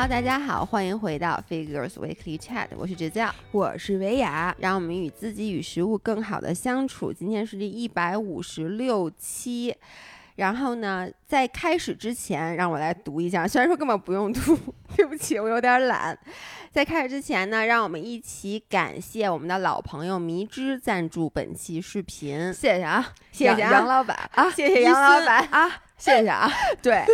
Hello，大家好，欢迎回到 Figures Weekly Chat，我是 Giselle，我是维雅，让我们与自己与食物更好的相处。今天是第一百五十六期，然后呢，在开始之前，让我来读一下，虽然说根本不用读，对不起，我有点懒。在开始之前呢，让我们一起感谢我们的老朋友迷之赞助本期视频，谢谢啊，谢谢杨老板啊，谢谢杨老板啊。谢谢啊，对，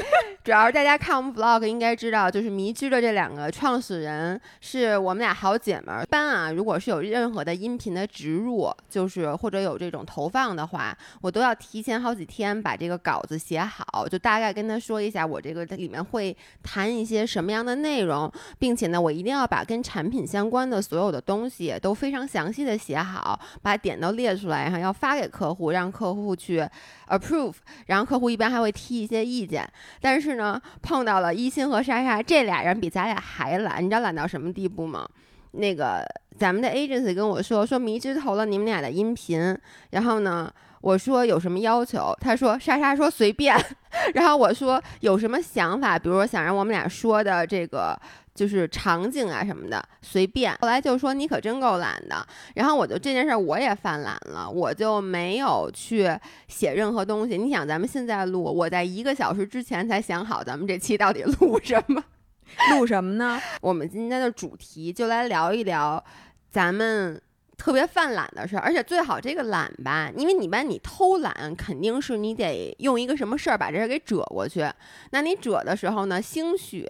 主要是大家看我们 vlog 应该知道，就是迷之的这两个创始人是我们俩好姐们儿。一般啊，如果是有任何的音频的植入，就是或者有这种投放的话，我都要提前好几天把这个稿子写好，就大概跟他说一下我这个里面会谈一些什么样的内容，并且呢，我一定要把把跟产品相关的所有的东西都非常详细的写好，把点都列出来，然后要发给客户，让客户去 approve，然后客户一般还会。提一些意见，但是呢，碰到了一心和莎莎这俩人比咱俩还懒，你知道懒到什么地步吗？那个咱们的 agency 跟我说说迷之投了你们俩的音频，然后呢，我说有什么要求，他说莎莎说随便，然后我说有什么想法，比如说想让我们俩说的这个。就是场景啊什么的随便，后来就说你可真够懒的，然后我就这件事我也犯懒了，我就没有去写任何东西。你想咱们现在录，我在一个小时之前才想好咱们这期到底录什么，录什么呢？我们今天的主题就来聊一聊咱们特别犯懒的事儿，而且最好这个懒吧，因为你把你偷懒，肯定是你得用一个什么事儿把这事儿给折过去。那你折的时候呢，兴许。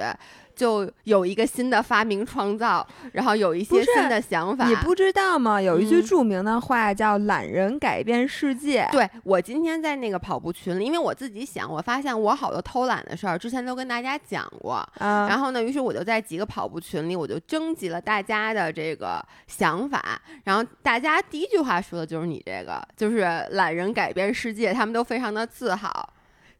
就有一个新的发明创造，然后有一些新的想法。你不知道吗？有一句著名的话叫“懒人改变世界”。对我今天在那个跑步群里，因为我自己想，我发现我好多偷懒的事儿，之前都跟大家讲过。然后呢，于是我就在几个跑步群里，我就征集了大家的这个想法。然后大家第一句话说的就是你这个，就是“懒人改变世界”，他们都非常的自豪。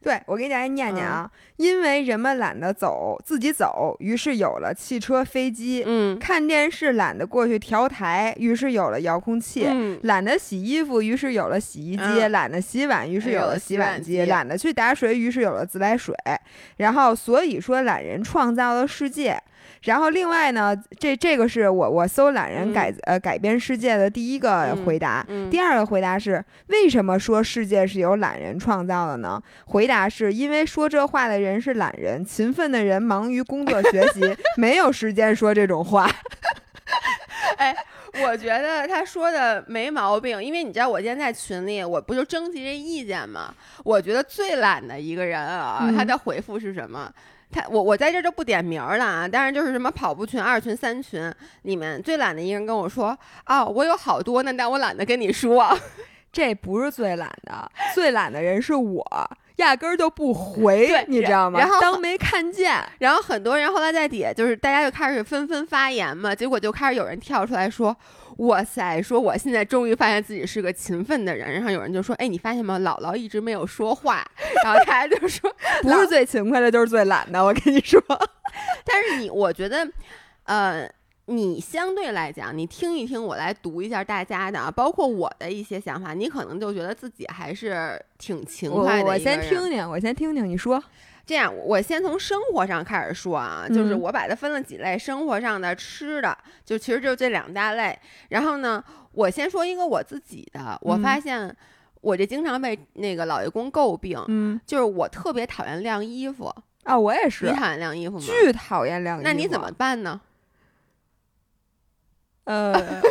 对，我给大家念念啊，因为人们懒得走，自己走，于是有了汽车、飞机。嗯，看电视懒得过去调台，于是有了遥控器。嗯，懒得洗衣服，于是有了洗衣机。懒得洗碗，于是有了洗碗机。懒得去打水，于是有了自来水。然后，所以说，懒人创造了世界。然后另外呢，这这个是我我搜懒人改呃改变世界的第一个回答，第二个回答是为什么说世界是由懒人创造的呢？回答是因为说这话的人是懒人，勤奋的人忙于工作学习，没有时间说这种话。哎，我觉得他说的没毛病，因为你知道我今天在群里，我不就征集这意见吗？我觉得最懒的一个人啊，他的回复是什么？他我我在这就不点名了啊，但是就是什么跑步群、二群、三群里面最懒的一个人跟我说，哦，我有好多呢，但我懒得跟你说，这不是最懒的，最懒的人是我，压根儿就不回，你知道吗？然后当没看见，然后很多人后来在底下就是大家就开始纷纷发言嘛，结果就开始有人跳出来说。哇塞！说我现在终于发现自己是个勤奋的人。然后有人就说：“哎，你发现吗？姥姥一直没有说话。”然后大家就说：“不是最勤快的，就是最懒的。”我跟你说。但是你，我觉得，呃，你相对来讲，你听一听我来读一下大家的，包括我的一些想法，你可能就觉得自己还是挺勤快的。我先听听，我先听听你说。这样，我先从生活上开始说啊，就是我把它分了几类，生活上的吃的，就其实就这两大类。然后呢，我先说一个我自己的，我发现我这经常被那个老爷公诟病，嗯，就是我特别讨厌晾衣服啊，我也是，你讨厌晾衣服吗？巨讨厌晾衣服，那你怎么办呢？呃。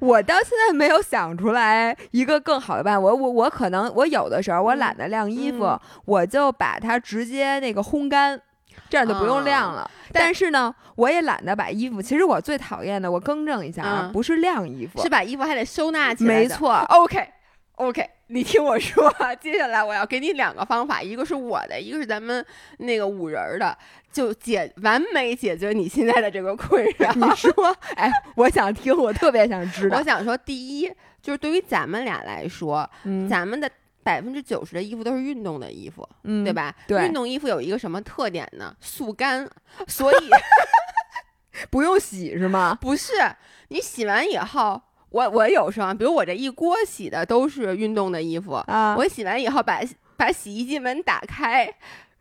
我到现在没有想出来一个更好的办法。我我我可能我有的时候我懒得晾衣服，我就把它直接那个烘干，这样就不用晾了。但是呢，我也懒得把衣服。其实我最讨厌的，我更正一下啊，不是晾衣服，是把衣服还得收纳起来。没错，OK。OK，你听我说，接下来我要给你两个方法，一个是我的，一个是咱们那个五人的，就解完美解决你现在的这个困扰。你 说，哎，我想听，我特别想知道。我想说，第一就是对于咱们俩来说，咱们的百分之九十的衣服都是运动的衣服，嗯，对吧？对，运动衣服有一个什么特点呢？速干，所以不用洗是吗？不是，你洗完以后。我我有双，比如我这一锅洗的都是运动的衣服啊。我洗完以后把把洗衣机门打开，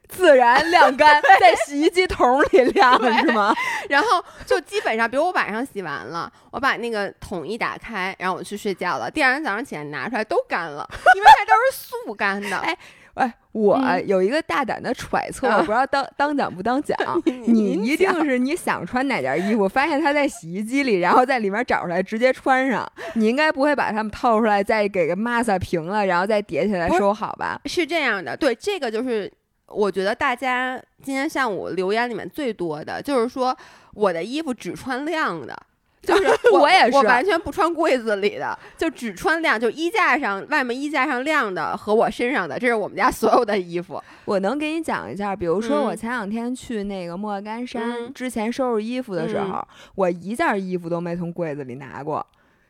自然晾干，在洗衣机桶里晾是吗？然后就基本上，比如我晚上洗完了，我把那个桶一打开，然后我去睡觉了，第二天早上起来拿出来都干了，因为它都是速干的。哎。哎，我有一个大胆的揣测，我不知道当当讲不当讲。你一定是你想穿哪件衣服，发现它在洗衣机里，然后在里面找出来直接穿上。你应该不会把它们套出来，再给个抹撒平了，然后再叠起来收好吧？是这样的，对，这个就是我觉得大家今天上午留言里面最多的就是说，我的衣服只穿亮的。就是 我也是，我完全不穿柜子里的，就只穿亮，就衣架上外面衣架上亮的和我身上的，这是我们家所有的衣服。我能给你讲一下，比如说我前两天去那个莫干山之前收拾衣服的时候，我一件衣服都没从柜子里拿过，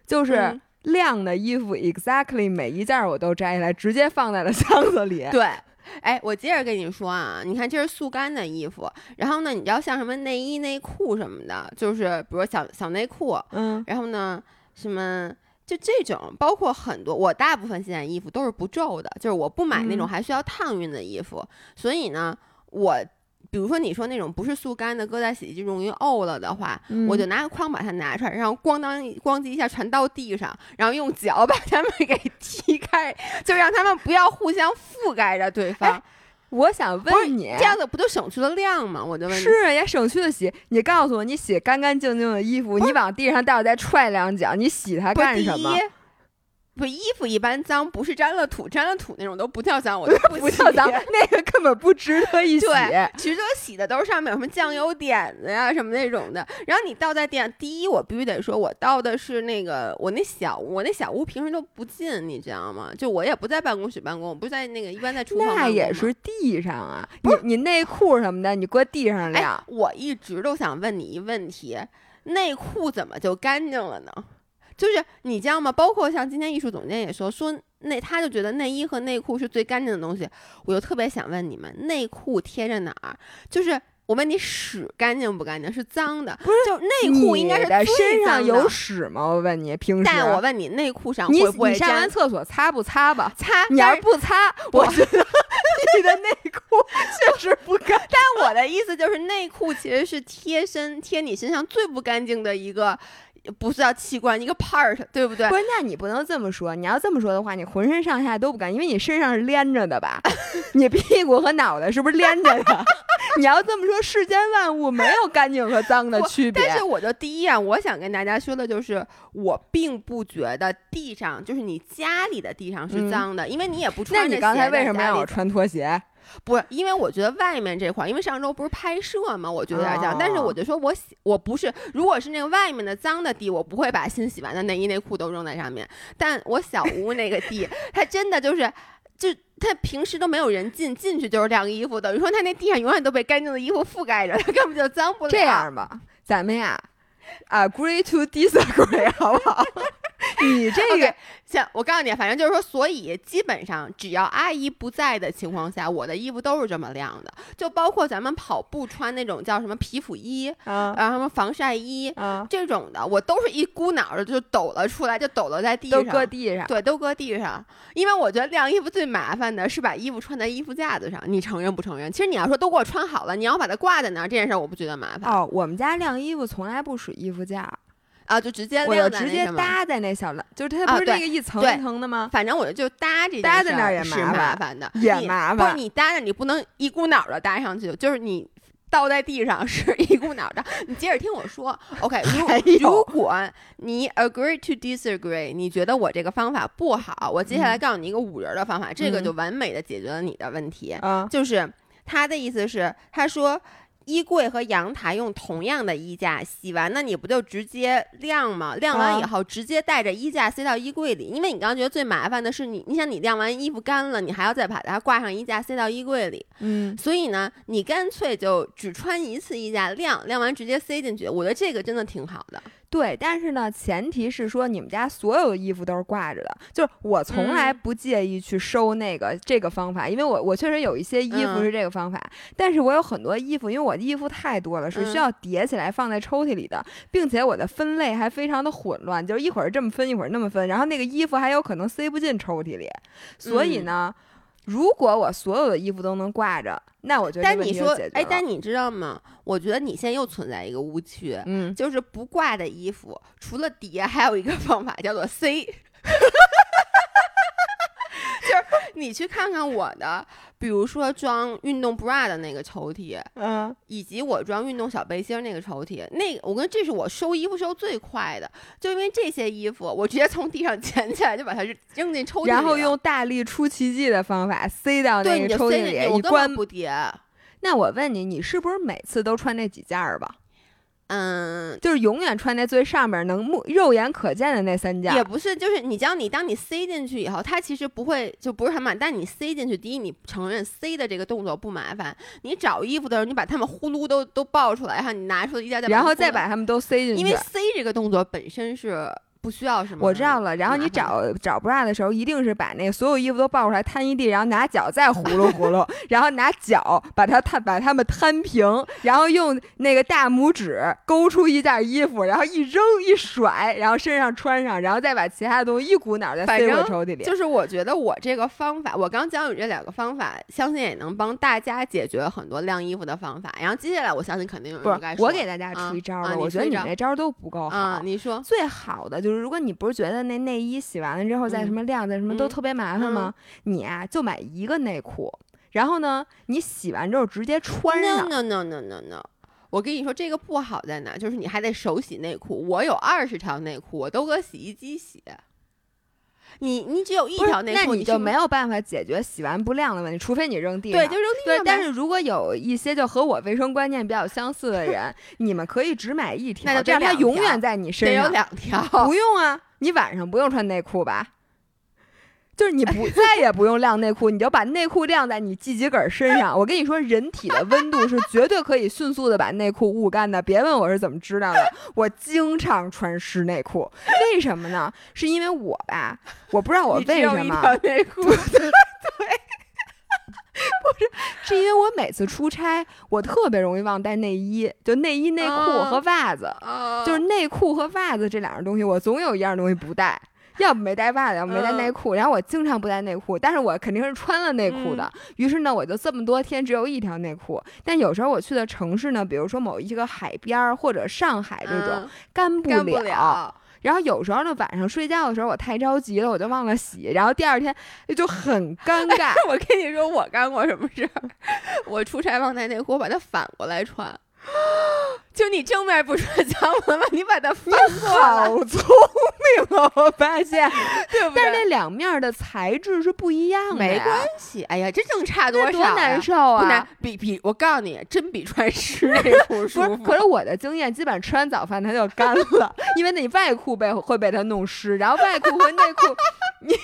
就是亮的衣服，exactly 每一件我都摘下来，直接放在了箱子里。对。哎，我接着跟你说啊，你看这是速干的衣服，然后呢，你知道像什么内衣、内裤什么的，就是比如小小内裤，嗯，然后呢，什么就这种，包括很多，我大部分现在衣服都是不皱的，就是我不买那种还需要烫熨的衣服，所以呢，我。比如说你说那种不是速干的，搁在洗衣机容易沤了的话，我就拿个筐把它拿出来，然后咣当咣叽一下全到地上，然后用脚把它们给 踢开，就让它们不要互相覆盖着对方。我想问你，这样子不就省去了量吗？我就问，是也省去了洗。你告诉我，你洗干干净净的衣服，你往地上倒再踹两脚，你洗它干什么？不，衣服一般脏，不是沾了土，沾了土那种都不叫脏，我 都不叫脏，那个根本不值得一洗。对，值得洗的都是上面有什么酱油点子呀，什么那种的。然后你倒在地上，第一我必须得说，我倒的是那个我那小屋，我那小屋平时都不进，你知道吗？就我也不在办公室办公，我不在那个一般在厨房。那也是地上啊，你你内裤什么的，你搁地上晾。我一直都想问你一问题，内裤怎么就干净了呢？就是你知道吗？包括像今天艺术总监也说说内，他就觉得内衣和内裤是最干净的东西。我就特别想问你们，内裤贴着哪儿？就是我问你屎干净不干净？是脏的？不是，就内裤应该是身上有屎吗？我问你，平时？但我问你，内裤上你你上完厕所擦不擦吧？擦。你要是不擦，我觉得你的内裤确实不干。但我的意思就是，内裤其实是贴身贴你身上最不干净的一个。不是叫器官一个 part，对不对？不是，那你不能这么说。你要这么说的话，你浑身上下都不干，因为你身上是连着的吧？你屁股和脑袋是不是连着的？你要这么说，世间万物没有干净和脏的区别。但是，我就第一啊，我想跟大家说的就是，我并不觉得地上就是你家里的地上是脏的，因为你也不穿。那你刚才为什么让我穿拖鞋？不是，因为我觉得外面这块，因为上周不是拍摄嘛，我觉得有点脏。但是我就说我洗，我不是，如果是那个外面的脏的地，我不会把新洗完的内衣内裤都扔在上面。但我小屋那个地，它真的就是，就它平时都没有人进，进去就是晾衣服，等于说它那地上永远都被干净的衣服覆盖着，它根本就脏不了。这样吧，咱们呀，agree to disagree，好不好？你这个，像我告诉你，反正就是说，所以基本上只要阿姨不在的情况下，我的衣服都是这么晾的，就包括咱们跑步穿那种叫什么皮肤衣啊，然后什么防晒衣啊这种的，我都是一股脑的就抖了出来，就抖了在地上，都搁地上，对，都搁地上。因为我觉得晾衣服最麻烦的是把衣服穿在衣服架子上，你承认不承认？其实你要说都给我穿好了，你要把它挂在那儿，这件事我不觉得麻烦。哦，我们家晾衣服从来不使衣服架。啊，就直接我就直接搭在那小篮，就是它不是那个一层一层的吗？反正我就搭这搭在那儿也麻烦的，也麻烦。不是你搭着，你不能一股脑的搭上去，就是你倒在地上 是一股脑的。你接着听我说，OK？如如果你 agree to disagree，你觉得我这个方法不好，我接下来告诉你一个五人的方法，这个就完美的解决了你的问题。就是他的意思是，他说。衣柜和阳台用同样的衣架，洗完那你不就直接晾吗？晾完以后直接带着衣架塞到衣柜里，因为你刚刚觉得最麻烦的是你，你想你晾完衣服干了，你还要再把它挂上衣架塞到衣柜里，嗯，所以呢，你干脆就只穿一次衣架晾，晾完直接塞进去，我觉得这个真的挺好的。对，但是呢，前提是说你们家所有的衣服都是挂着的。就是我从来不介意去收那个这个方法，因为我我确实有一些衣服是这个方法，但是我有很多衣服，因为我的衣服太多了，是需要叠起来放在抽屉里的，并且我的分类还非常的混乱，就是一会儿这么分，一会儿那么分，然后那个衣服还有可能塞不进抽屉里，所以呢。如果我所有的衣服都能挂着，那我觉得但你说，哎，但你知道吗？我觉得你现在又存在一个误区，嗯，就是不挂的衣服，除了叠，还有一个方法叫做塞。就是你去看看我的，比如说装运动 bra 的那个抽屉，嗯，以及我装运动小背心那个抽屉，那我跟这是我收衣服收最快的，就因为这些衣服，我直接从地上捡起来就把它扔进抽屉，然后用大力出奇迹的方法塞到那个抽屉里，你关不叠。那我问你，你是不是每次都穿那几件儿吧？嗯，就是永远穿在最上面能目肉眼可见的那三件，也不是，就是你将你当你塞进去以后，它其实不会就不是很满，但你塞进去，第一你承认塞的这个动作不麻烦，你找衣服的时候你把它们呼噜都都抱出来，然后你拿出来一件件，然后再把它们都塞进去，因为塞这个动作本身是。不需要是吗？我知道了。然后你找找 bra 的时候，一定是把那个所有衣服都抱出来摊一地，然后拿脚再呼噜呼噜，然后拿脚把它摊把它们摊平，然后用那个大拇指勾出一件衣服，然后一扔一甩，然后身上穿上，然后再把其他的东西一股脑的塞回抽屉里。就是我觉得我这个方法，我刚教你这两个方法，相信也能帮大家解决很多晾衣服的方法。然后接下来，我相信肯定有人该说。我给大家出一招了，我觉得你那招都不够好。你说最好的。就是如果你不是觉得那内衣洗完了之后再什么晾再什么都特别麻烦吗？你啊就买一个内裤，然后呢你洗完之后直接穿上。No no no no no，我跟你说这个不好在哪，就是你还得手洗内裤。我有二十条内裤，我都搁洗衣机洗。你你只有一条内裤，你就没有办法解决洗完不晾的问题，除非你扔地上。对，就扔地上。对，但是如果有一些就和我卫生观念比较相似的人，你们可以只买一条，这样它永远在你身上。有两条。不用啊，你晚上不用穿内裤吧？就是你不 再也不用晾内裤，你就把内裤晾在你自己个儿身上。我跟你说，人体的温度是绝对可以迅速的把内裤捂干的。别问我是怎么知道的，我经常穿湿内裤。为什么呢？是因为我吧，我不知道我为什么。内裤。对，不是，是因为我每次出差，我特别容易忘带内衣，就内衣、内裤和袜子，就是内裤和袜子这两样东西，我总有一样东西不带。要不没带袜子，要不没带内裤，然后我经常不带内裤，但是我肯定是穿了内裤的。于是呢，我就这么多天只有一条内裤。但有时候我去的城市呢，比如说某一个海边儿或者上海这种，干不了。然后有时候呢，晚上睡觉的时候我太着急了，我就忘了洗，然后第二天就很尴尬。我跟你说，我干过什么事儿？我出差忘带内裤，我把它反过来穿。就你正面不穿脏了吗？你把它翻过来，好聪明啊！我发现，对不对？但是那两面的材质是不一样的，没关系。哎呀，这能差多少？多难受啊！比比，我告诉你，真比穿湿内裤舒服。可是我的经验，基本上吃完早饭它就干了，因为你外裤被会被它弄湿，然后外裤和内裤，你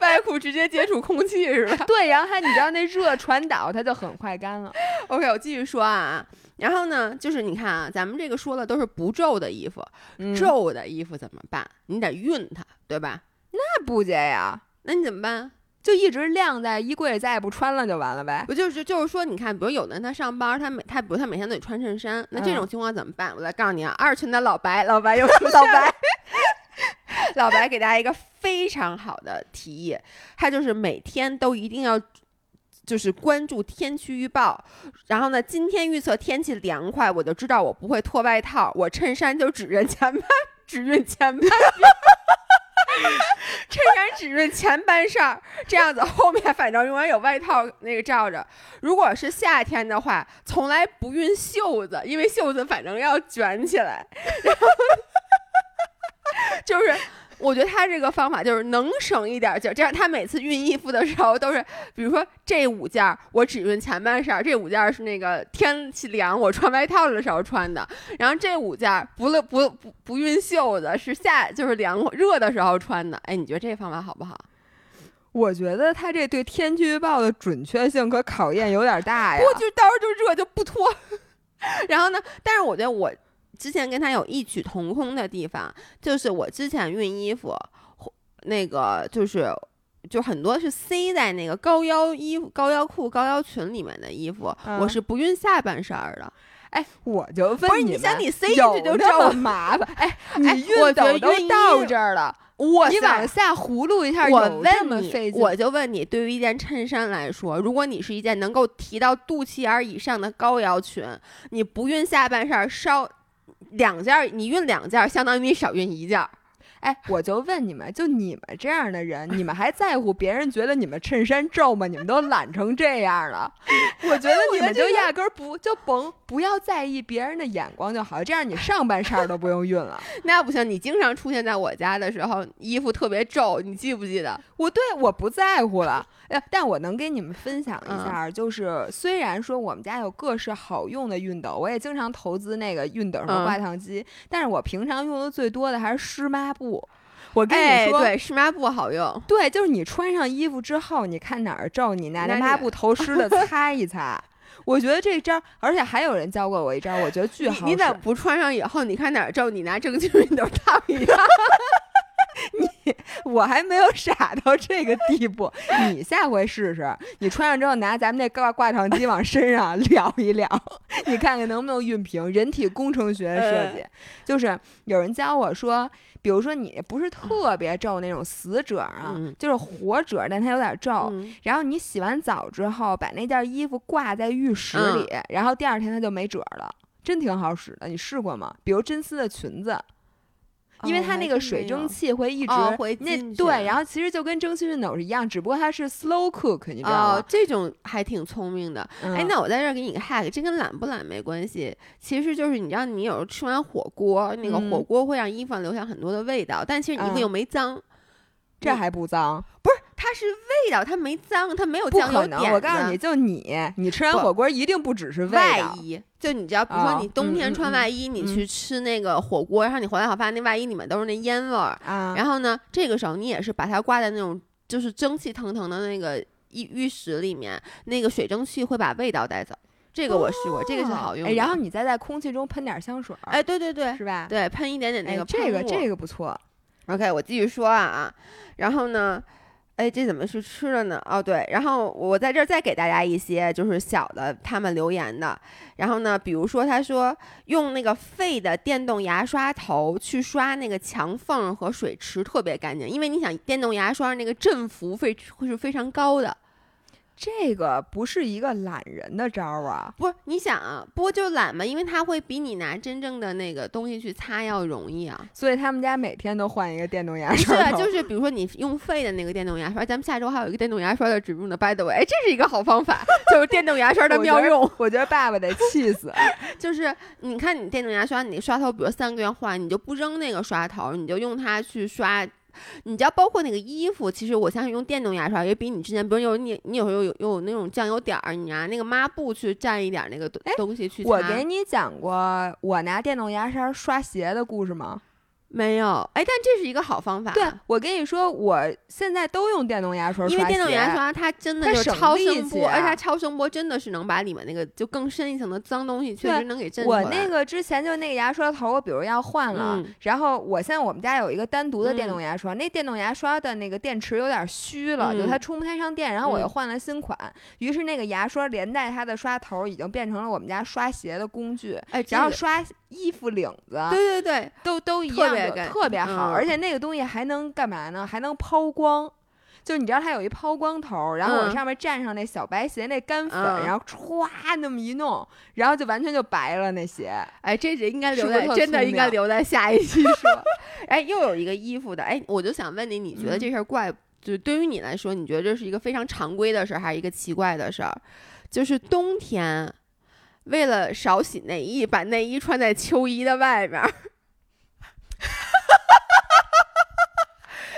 外裤直接接触空气是吧？对，然后它你知道那热传导，它就很快干了。OK，我继续说啊。然后呢，就是你看啊，咱们这个说的都是不皱的衣服，皱的衣服怎么办？你得熨它，对吧？那不接呀，那你怎么办？就一直晾在衣柜里，再也不穿了就完了呗？不就是就是说，你看，比如有的人他上班，他每他比如他每天都得穿衬衫，那这种情况怎么办？我来告诉你啊，二群的老白，老白又老白，老白给大家一个非常好的提议，他就是每天都一定要。就是关注天气预报，然后呢，今天预测天气凉快，我就知道我不会脱外套，我衬衫就只熨前半，只熨前半，衬衫只熨前半身，这样子后面反正永远有外套那个罩着。如果是夏天的话，从来不熨袖子，因为袖子反正要卷起来，然后 就是。我觉得他这个方法就是能省一点劲儿，这样他每次熨衣服的时候都是，比如说这五件我只熨前半身，这五件是那个天气凉我穿外套的时候穿的，然后这五件不了不不不熨袖子是夏就是凉热的时候穿的。哎，你觉得这方法好不好？我觉得他这对天气预报的准确性可考验有点大呀。不就到时候就热就不脱，然后呢？但是我觉得我。之前跟他有异曲同工的地方，就是我之前熨衣服，那个就是就很多是塞在那个高腰衣服、高腰裤、高腰裙里面的衣服，我是不熨下半身的。哎，我就问你，不是你想你塞进去就这么麻烦？哎，你熨都到这儿了，我你往！下葫芦一下，我有这么问你？我就问你，对于一件衬衫来说，如果你是一件能够提到肚脐眼儿以上的高腰裙，你不熨下半身儿，稍两件儿，你运两件儿，相当于你少运一件儿。哎，我就问你们，就你们这样的人，你们还在乎别人觉得你们衬衫皱吗？你们都懒成这样了，我觉得你们就压根儿不就甭不要在意别人的眼光就好，这样你上半身都不用熨了。那不行，你经常出现在我家的时候，衣服特别皱，你记不记得？我对我不在乎了，哎，但我能跟你们分享一嗯下儿，就是虽然说我们家有各式好用的熨斗，我也经常投资那个熨斗和嗯挂烫机，但是我平常用的最多的还是湿抹布。我跟哎，你说，对，湿抹布好用。对，就是你穿上衣服之后，你看哪儿皱，你拿那抹布头湿的 擦一擦。我觉得这招，而且还有人教过我一招，我觉得巨好使。你你咋不穿上以后，你看哪儿皱，你拿正经熨斗烫一烫？我还没有傻到这个地步，你下回试试，你穿上之后拿咱们那挂挂烫机往身上燎一燎，你看看能不能熨平。人体工程学的设计，就是有人教我说，比如说你不是特别皱那种死褶啊，嗯就是活褶，但它有点皱。嗯然后你洗完澡之后，把那件衣服挂在浴室嗯里，然后第二天它就没褶了，真挺好使的。你试过吗？比如真丝的裙子，因为它那个水蒸气会一直、哦会那对，然后其实就跟蒸汽熨斗是一样，只不过它是 slow cook，你知道吗？哦，这种还挺聪明的。嗯哎，那我在这儿给你个 hack，这跟懒不懒没关系，其实就是你知道，你有时候吃完火锅，那个火嗯锅会让衣服上留下很多的味道，但其实你衣服嗯又没脏，这还不脏？不是，它是味道，它没脏，它没有不酱油可能！点我告诉你，就你，你吃完火锅一定不只是味外。衣，就你知道，比如说哦你冬天穿外衣，你嗯去吃那个火锅，然后你回来好发现那外衣里面都是那烟味儿，啊，然后呢，这个时候你也是把它挂在那种就是蒸汽腾腾的那个浴浴室里面，那个水蒸气会把味道带走。这个我试过，这个是好用的。哎然后你再在空气中喷点香水儿，哎，对对对是吧？对，喷一点点那哎个这个这个。个不错。OK，我继续说啊，然后呢，哎，这怎么是吃的呢？哦，对，然后我在这儿再给大家一些就是小的他们留言的，然后呢，比如说他说用那个废的电动牙刷头去刷那个墙缝和水池特别干净，因为你想电动牙刷那个振幅会会是非常高的。这个不是一个懒人的招儿啊，不是你想啊，不过就懒嘛，因为它会比你拿真正的那个东西去擦要容易啊。所以他们家每天都换一个电动牙刷是啊。就是比如说你用废的那个电动牙刷，咱们下周还有一个电动牙刷的植入呢。By the way，哎，这是一个好方法，就是电动牙刷的妙用。我觉得爸爸得气死。就是你看你电动牙刷，你刷头，比如三个月换，你就不扔那个刷头，你就用它去刷。你知道，包括那个衣服，其实我相信用电动牙刷也比你之前，比如有你你有时候有有那种酱油点儿，你拿那个抹布去蘸一点那个东西去擦。我给你讲过我拿电动牙刷刷鞋的故事吗？没有，哎，但这是一个好方法。对，我跟你说，我现在都用电动牙刷刷鞋，因为电动牙刷它真的它超声波，而且啊它超声波真的是能把里面那个就更深一层的脏东西确实能给震出来。我那个之前就那个牙刷头，我比如要换了，嗯然后我现在我们家有一个单独的电嗯动牙刷，那电动牙刷的那个电池有点虚了，就它嗯充不太上电，然后我又嗯换了新款，于是那个牙刷连带它的刷头已经变成了我们家刷鞋的工具，哎，这个然后刷衣服领子，对对对，都都一样的，特别好，嗯而且那个东西还能干嘛呢？还能抛光。就你知道它有一抛光头，然后我嗯上面蘸上那小白鞋那干粉，嗯然后歘那么一弄，然后就完全就白了那鞋。哎，这是应该留在真的应该留在下一期说。哎，又有一个衣服的，哎，我就想问你，你觉得嗯这事儿怪？就对于你来说，你觉得这是一个非常常规的事儿，还是一个奇怪的事儿？就是冬天，为了少洗内衣，把内衣穿在秋衣的外面儿。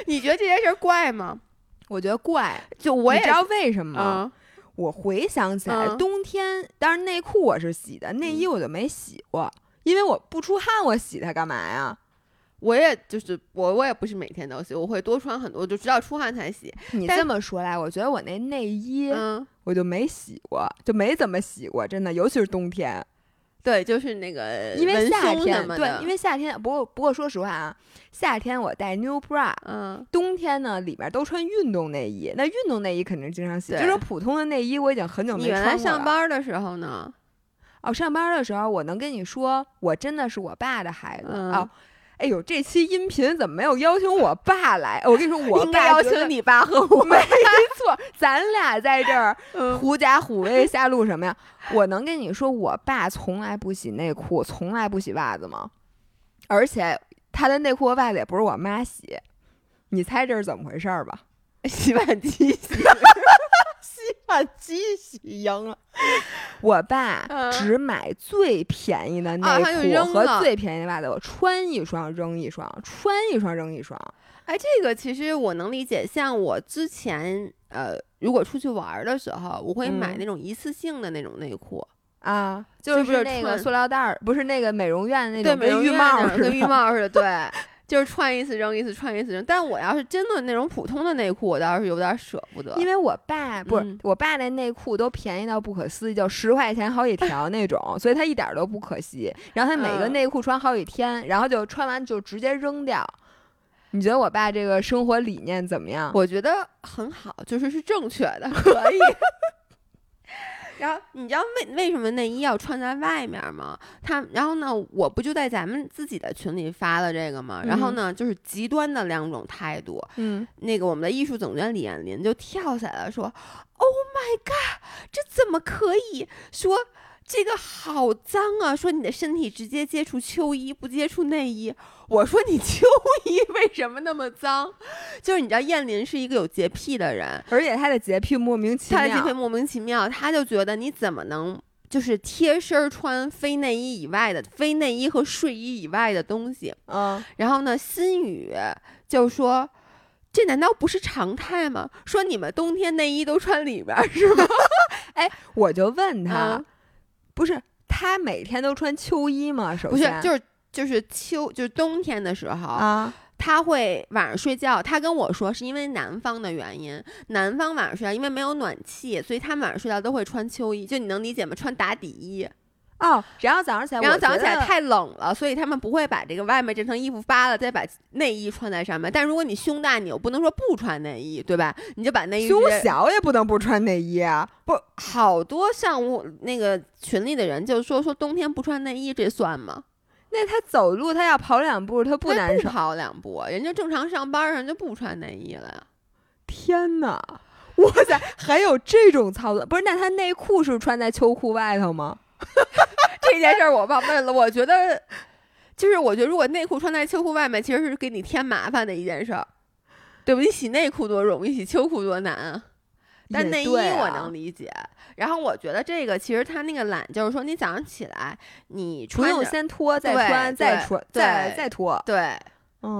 你觉得这件事儿怪吗？我觉得怪，就我也你知道为什么？嗯我回想起来，嗯冬天，当然内裤我是洗的，内衣我就没洗过，因为我不出汗，我洗它干嘛呀？我也就是我，我也不是每天都洗，我会多穿很多，就直到出汗才洗。你这么说来，我觉得我那内衣嗯，我就没洗过，就没怎么洗过，真的，尤其是冬天。对，就是那个因为夏天对因为夏天，不过不过说实话啊，夏天我带 new bra，嗯，冬天呢里面都穿运动内衣，那运动内衣肯定经常洗。就是普通的内衣，我已经很久没你原来穿过了。上班的时候呢？哦，上班的时候，我能跟你说，我真的是我爸的孩子、嗯哦。哎呦，这期音频怎么没有邀请我爸来？我跟你说，我应该邀请你爸和我。没错，咱俩在这儿 嗯狐假虎威瞎录什么呀？我能跟你说，我爸从来不洗内裤，从来不洗袜子吗？而且他的内裤和袜子也不是我妈洗，你猜这是怎么回事儿吧？洗碗机洗，洗碗机洗赢了。我爸嗯只买最便宜的内裤和最便宜的袜子，我穿一双扔一双，穿一双扔一双。哎，这个其实我能理解。像我之前呃，如果出去玩儿的时候，我会买嗯那种一次性的那种内裤，啊，就是那个塑料袋儿，不是那个美容院那对，种跟浴美容院跟帽似的。浴帽似的，对，就是穿一次扔一次，穿一次扔。但我要是真的那种普通的内裤，我倒是有点舍不得。因为我爸不是、嗯我爸那内裤都便宜到不可思议，就十块钱好几条那种，所以他一点儿都不可惜。然后他每个嗯内裤穿好几天，然后就穿完就直接扔掉。你觉得我爸这个生活理念怎么样？我觉得很好，就是是正确的，可以。然后你知道为为什么内衣要穿在外面吗？他然后呢，我不就在咱们自己的群里发了这个吗？然后呢，就是极端的两种态度。嗯，那个我们的艺术总监李艳林就跳下来了，说：“Oh my god，这怎么可以说这个好脏啊？说你的身体直接接触秋衣，不接触内衣。”我说：“你秋衣 为什么那么脏？就是你知道燕林是一个有洁癖的人，而且他的洁癖莫名其妙。他的洁癖莫名其妙，他就觉得你怎么能。”就是贴身穿非内衣以外的、非内衣和睡衣以外的东西，嗯，然后呢，心雨就说：“这难道不是常态吗？说你们冬天内衣都穿里边儿是吗 哎我就问他，嗯不是他每天都穿秋衣吗？？”首不是先，就是就是秋就是冬天的时候，啊，他会晚上睡觉。他跟我说是因为南方的原因，南方晚上睡觉因为没有暖气，所以他们晚上睡觉都会穿秋衣。就你能理解吗？穿打底衣。哦，然后早上起来，然后早上起来太冷了，所以他们不会把这个外面这层衣服扒了，再把内衣穿在上面。但如果你胸大，你又不能说不穿内衣，对吧？你就把内衣胸小也不能不穿内衣啊。不好多像我那个群里的人就说说冬天不穿内衣这算吗？那他走路，他要跑两步，他不难受？跑两步，人家正常上班人就不穿内衣了呀。天哪！哇塞，还有这种操作？不是，那他内裤是穿在秋裤外头吗？这件事儿我忘问了，我觉得就是我觉得如果内裤穿在秋裤外面，其实是给你添麻烦的一件事儿，对不？你洗内裤多容易，洗秋裤多难啊。但内衣我能理解，然后我觉得这个其实它那个懒，就是说你早上起来你不用先脱再对穿，再对穿，再再脱，对，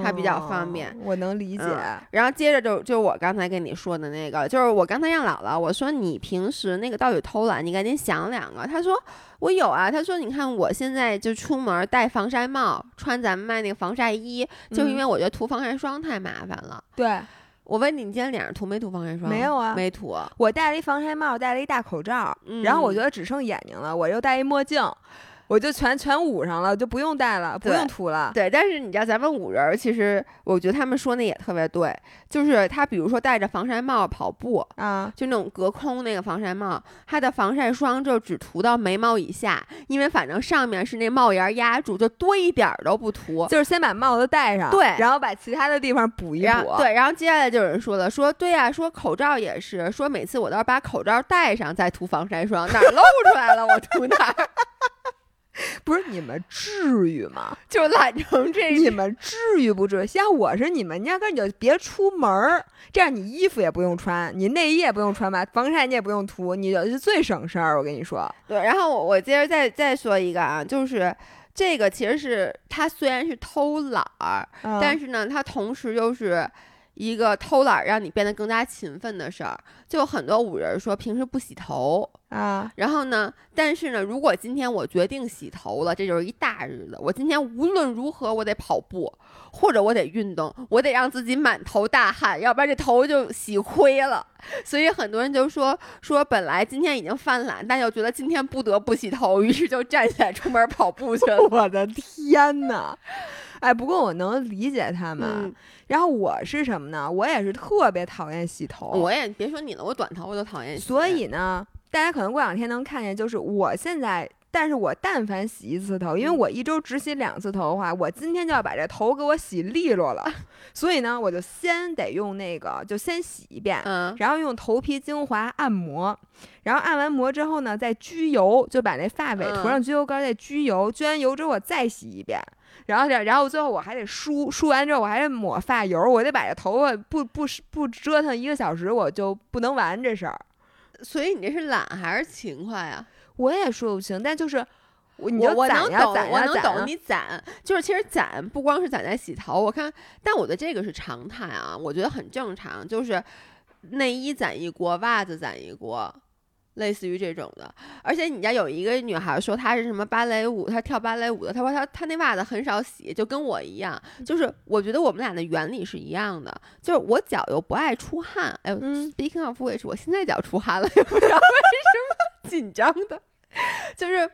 它比较方哦便我能理解。嗯然后接着就就我刚才跟你说的那个，就是我刚才让姥姥我说你平时那个到底偷懒，你赶紧想两个。她说我有啊，她说你看我现在就出门戴防晒帽，穿咱们卖那个防晒衣，就是因嗯为我觉得涂防晒霜太麻烦了。对我问你，你今天脸上涂没涂防晒霜？没有啊没涂。我戴了一防晒帽，戴了一大口罩，然后我嗯觉得只剩眼睛了，我又戴一墨镜，我就全全捂上了，就不用戴了，不用涂了。对，但是你知道咱们五人儿，其实我觉得他们说那也特别对，就是他比如说戴着防晒帽跑步，啊，就那种隔空那个防晒帽，他的防晒霜就只涂到眉毛以下，因为反正上面是那帽檐压住，就多一点儿都不涂。就是先把帽子戴上，对然后把其他的地方补一补。对，然后接下来就有人说了，说对呀、说口罩也是，说每次我都要把口罩戴上再涂防晒霜，哪儿露出来了我涂哪儿，不是你们至于吗？就懒成这你们至于不至于？像我是你们，你压根你就别出门儿，这样你衣服也不用穿，你内衣也不用穿吧，防晒你也不用涂，你就是最省事儿。我跟你说，对，然后我我接着再再说一个啊，就是这个其实是他虽然是偷懒儿，但是是呢，他同时又是一个偷懒让你变得更加勤奋的事儿。就很多五人说平时不洗头，啊，然后呢，但是呢，如果今天我决定洗头了，这就是一大日子。我今天无论如何我得跑步，或者我得运动，我得让自己满头大汗，要不然这头就洗亏了。所以很多人就说说本来今天已经犯懒，但又觉得今天不得不洗头，于是就站起来出门跑步去了。我的天呐！哎，不过我能理解他们。嗯，然后我是什么呢？我也是特别讨厌洗头，我也别说你了，我短头我都讨厌洗。所以呢，大家可能过两天能看见，就是我现在但是我但凡洗一次头，因为我一周只洗两次头的话，我今天就要把这头给我洗利落了，所以呢，我就先得用那个，就先洗一遍，嗯，然后用头皮精华按摩，然后按完摩之后呢，再焗油，就把那发尾涂上焗油膏，再焗油，焗完油之后我再洗一遍。然后，然后最后我还得梳，梳完之后我还得抹发油，我得把这头发不不不折腾一个小时，我就不能完这事儿。所以你这是懒还是勤快呀？我也说不清，但就是我你就我能懂，我能懂你攒，就是其实攒不光是攒在洗头，我看，但我的这个是常态啊，我觉得很正常，就是内衣攒一锅，袜子攒一锅。类似于这种的，而且你家有一个女孩说她是什么芭蕾舞，她跳芭蕾舞的。她说她她那袜子很少洗，就跟我一样。就是我觉得我们俩的原理是一样的，就是我脚又不爱出汗。哎呦，Speaking of which，我现在脚出汗了，也不知道为什么紧张的，就是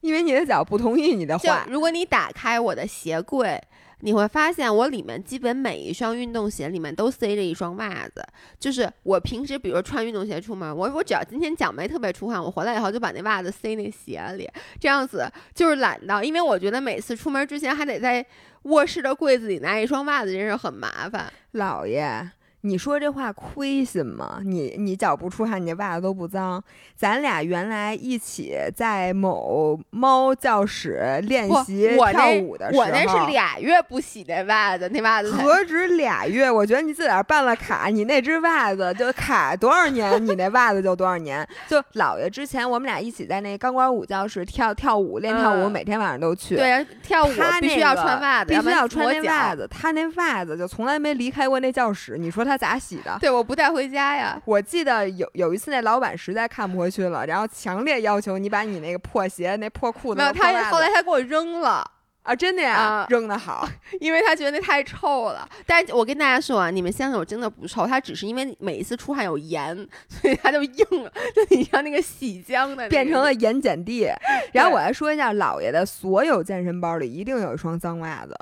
因为你的脚不同意你的话。如果你打开我的鞋柜。你会发现我里面基本每一双运动鞋里面都塞着一双袜子，就是我平时比如穿运动鞋出门，我我只要今天脚没特别出汗，我回来以后就把那袜子塞那鞋里，这样子就是懒到，因为我觉得每次出门之前还得在卧室的柜子里拿一双袜子，真是很麻烦，老爷。你说这话亏心吗？你你脚不出汗，你袜子都不脏。咱俩原来一起在某猫教室练习跳舞的时候，我那是俩月不洗那袜子，那袜子何止俩月？我觉得你自个儿办了卡，你那只袜子就卡多少年，你那袜子就多少年。就姥爷之前我们俩一起在那钢管舞教室跳跳舞练跳舞，每天晚上都去。对，跳舞必须要穿袜子，必须要穿那袜子。他那袜子就从来没离开过那教室。你说他？他咋洗的？对，我不带回家呀。我记得有有一次，那老板实在看不回去了，然后强烈要求你把你那个破鞋、那破裤子，没有，他后来他给我扔了啊！真的呀，扔的好，因为他觉得那太臭了。但是我跟大家说啊，你们相信我真的不臭，它只是因为每一次出汗有盐，所以它就硬了，就你像那个洗浆的，变成了盐碱地。然后我来说一下，姥爷的所有健身包里一定有一双脏袜子。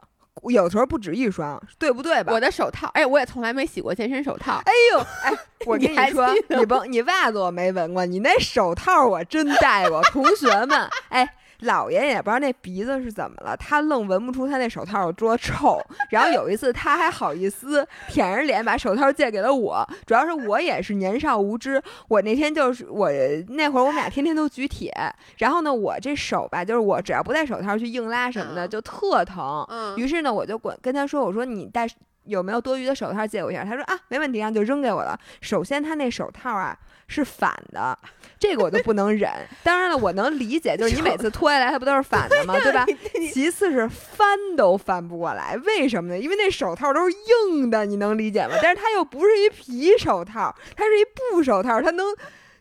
有时候不止一双，对不对吧？我的手套，哎，我也从来没洗过健身手套。哎呦，哎，我跟你说，你甭，你袜子我没闻过，你那手套我真戴过。同学们，哎。姥爷也不知道那鼻子是怎么了，他愣闻不出他那手套有多臭。然后有一次，他还好意思舔着脸把手套借给了我，主要是我也是年少无知。我那天就是我那会儿，我们俩天天都举铁，然后呢，我这手吧，就是我只要不戴手套去硬拉什么的，就特疼。于是呢，我就管跟他说：“我说你戴有没有多余的手套借我一下？”他说：“啊，没问题啊，就扔给我了。”首先，他那手套啊。是反的，这个我就不能忍。当然了，我能理解，就是你每次脱下来，它不都是反的吗？对吧？其次是翻都翻不过来，为什么呢？因为那手套都是硬的，你能理解吗？但是它又不是一皮手套，它是一布手套，它能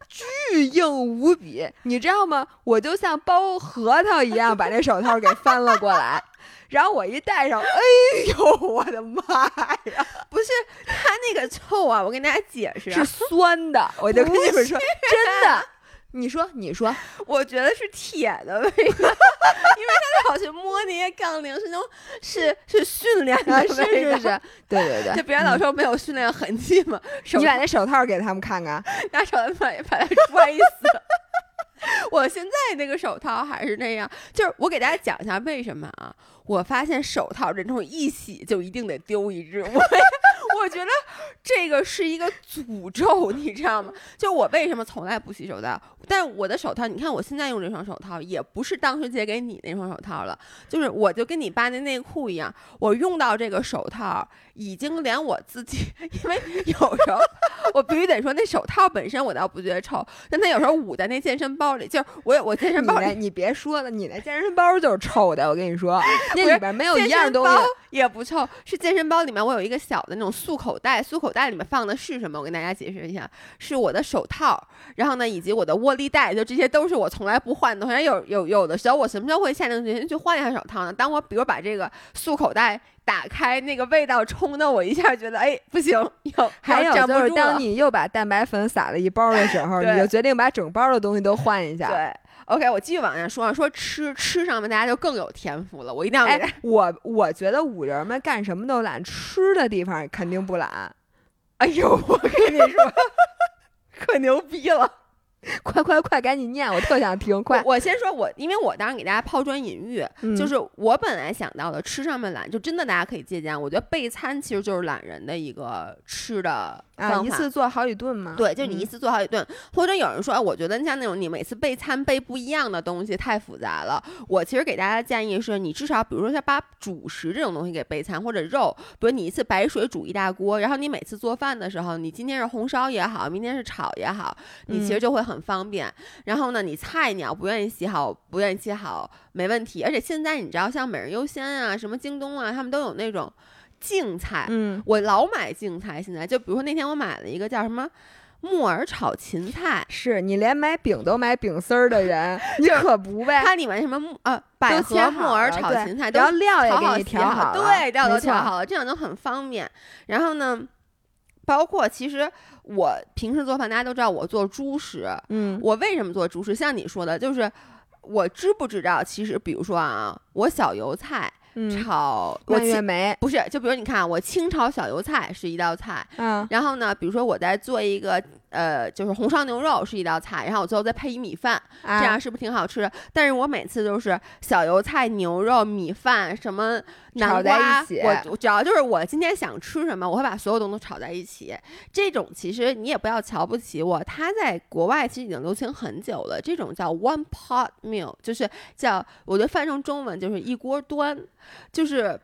巨硬无比，你知道吗？我就像剥核桃一样把那手套给翻了过来。然后我一戴上，哎呦，我的妈呀！不是它那个臭啊，我跟大家解释，是酸的。我就跟你们说，真的。你说，你说，我觉得是铁的味道，因为他老去摸那些杠铃，是那种是是训练的，是是是，对对对，就别人老说没有训练痕迹嘛。你把那手套给他们看看，拿手套把把它摔死。我现在那个手套还是那样，就是我给大家讲一下为什么啊？我发现手套这种一洗就一定得丢一只，我我觉得这个是一个诅咒，你知道吗？就我为什么从来不洗手套？但我的手套，你看我现在用这双手套，也不是当时借给你那双手套了，就是我就跟你爸那内裤一样，我用到这个手套，已经连我自己，因为有时候我必须得说，那手套本身我倒不觉得臭，但它有时候捂在那健身包里，就是我我健身包里，你别说了，你那健身包就是臭的，我跟你说，那里边没有一样东西也不臭，是健身包里面我有一个小的那种束口袋，塑口袋里面放的是什么？我跟大家解释一下，是我的手套，然后呢，以及我的握。力带就这些都是我从来不换的，好像有有有的时候我什么时候会下定决心去换一下手套呢？当我比如把这个塑口袋打开，那个味道冲的我一下觉得哎不行，有还有就是当你又把蛋白粉撒了一包的时候，你就决定把整包的东西都换一下。对，OK，我继续往下说啊，说吃吃上面大家就更有天赋了，我一定要给我我觉得五人们干什么都懒，吃的地方肯定不懒。哎呦，我跟你说，可牛逼了。快快快，赶紧念，我特想听。快，我先说，我因为我当时给大家抛砖引玉，就是我本来想到的吃上面懒，就真的大家可以借鉴。我觉得备餐其实就是懒人的一个吃的啊，一次做好几顿嘛。对，就你一次做好几顿，或者有人说，我觉得像那种你每次备餐备不一样的东西太复杂了。我其实给大家建议是，你至少比如说像把主食这种东西给备餐，或者肉，比如你一次白水煮一大锅，然后你每次做饭的时候，你今天是红烧也好，明天是炒也好，你其实就会很。方便，然后呢，你菜鸟不愿意洗好，不愿意切好，没问题。而且现在你知道，像每日优鲜啊，什么京东啊，他们都有那种净菜。嗯，我老买净菜。现在就比如说那天我买了一个叫什么木耳炒芹菜，是你连买饼都买饼丝儿的人，你可不呗？它里面什么木呃百合木耳炒芹菜，然后料也给你调好了，对，料都调好了，这样就很方便。然后呢？包括其实我平时做饭，大家都知道我做猪食。嗯，我为什么做猪食？像你说的，就是我知不知道？其实，比如说啊，我小油菜炒蔓越莓，不是，就比如你看，我清炒小油菜是一道菜。嗯，然后呢，比如说我在做一个。呃，就是红烧牛肉是一道菜，然后我最后再配一米饭，这样是不是挺好吃？但是我每次都是小油菜、牛肉、米饭什么南瓜，我主要就是我今天想吃什么，我会把所有东西都炒在一起。这种其实你也不要瞧不起我，它在国外其实已经流行很久了。这种叫 one pot meal，就是叫我觉得翻成中文就是一锅端，就是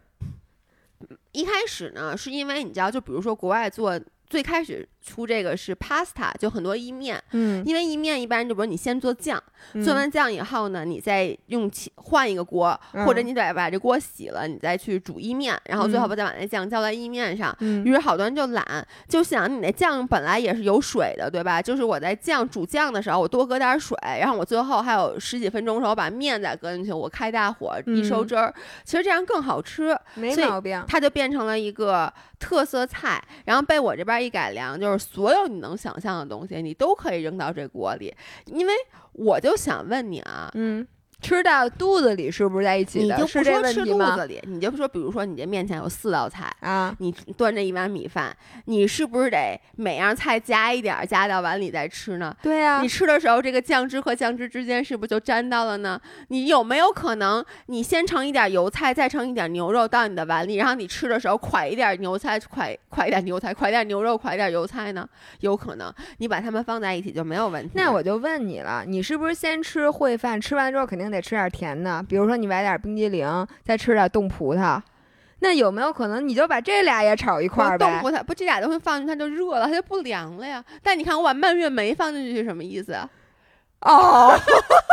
一开始呢是因为你知道，就比如说国外做最开始。出这个是 pasta，就很多意面，嗯，因为意面一般就比如你先做酱，做完酱以后呢，你再用换一个锅，或者你得把这锅洗了，你再去煮意面，然后最后再把那酱浇在意面上。于是好多人就懒，就想你那酱本来也是有水的，对吧？就是我在酱煮酱的时候，我多搁点水，然后我最后还有十几分钟的时候，把面再搁进去，我开大火一收汁儿，其实这样更好吃，没毛病。它就变成了一个特色菜，然后被我这边一改良，就是。所有你能想象的东西，你都可以扔到这锅里，因为我就想问你啊，嗯。吃到肚子里是不是在一起的？你就不说吃肚子里，你就说，比如说你这面前有四道菜啊，你端着一碗米饭，你是不是得每样菜加一点，加到碗里再吃呢？对呀。你吃的时候，这个酱汁和酱汁之间是不是就沾到了呢？你有没有可能，你先盛一点油菜，再盛一点牛肉到你的碗里，然后你吃的时候，㧟一点牛菜，㧟㧟一点牛菜，㧟点牛肉，㧟点油菜呢？有可能，你把它们放在一起就没有问题。那我就问你了，你是不是先吃烩饭，吃完之后肯定得吃点甜的？比如说你买点冰激凌，再吃点冻葡萄，那有没有可能你就把这俩也炒一块儿呗？冻葡萄不，这俩东西放进去它就热了，它就不凉了呀。但你看我把蔓越莓放进去是什么意思？哦，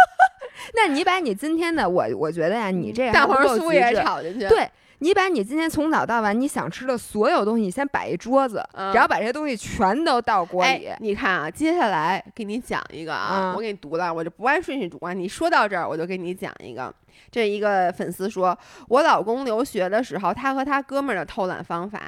那你把你今天的我，我觉得呀，你这蛋黄酥也炒进去，对。你把你今天从早到晚你想吃的所有东西，你先摆一桌子，然后把这些东西全都倒锅里。你看啊，接下来给你讲一个啊，我给你读了，我就不按顺序读啊。你说到这儿，我就给你讲一个。这一个粉丝说，我老公留学的时候，他和他哥们儿的偷懒方法：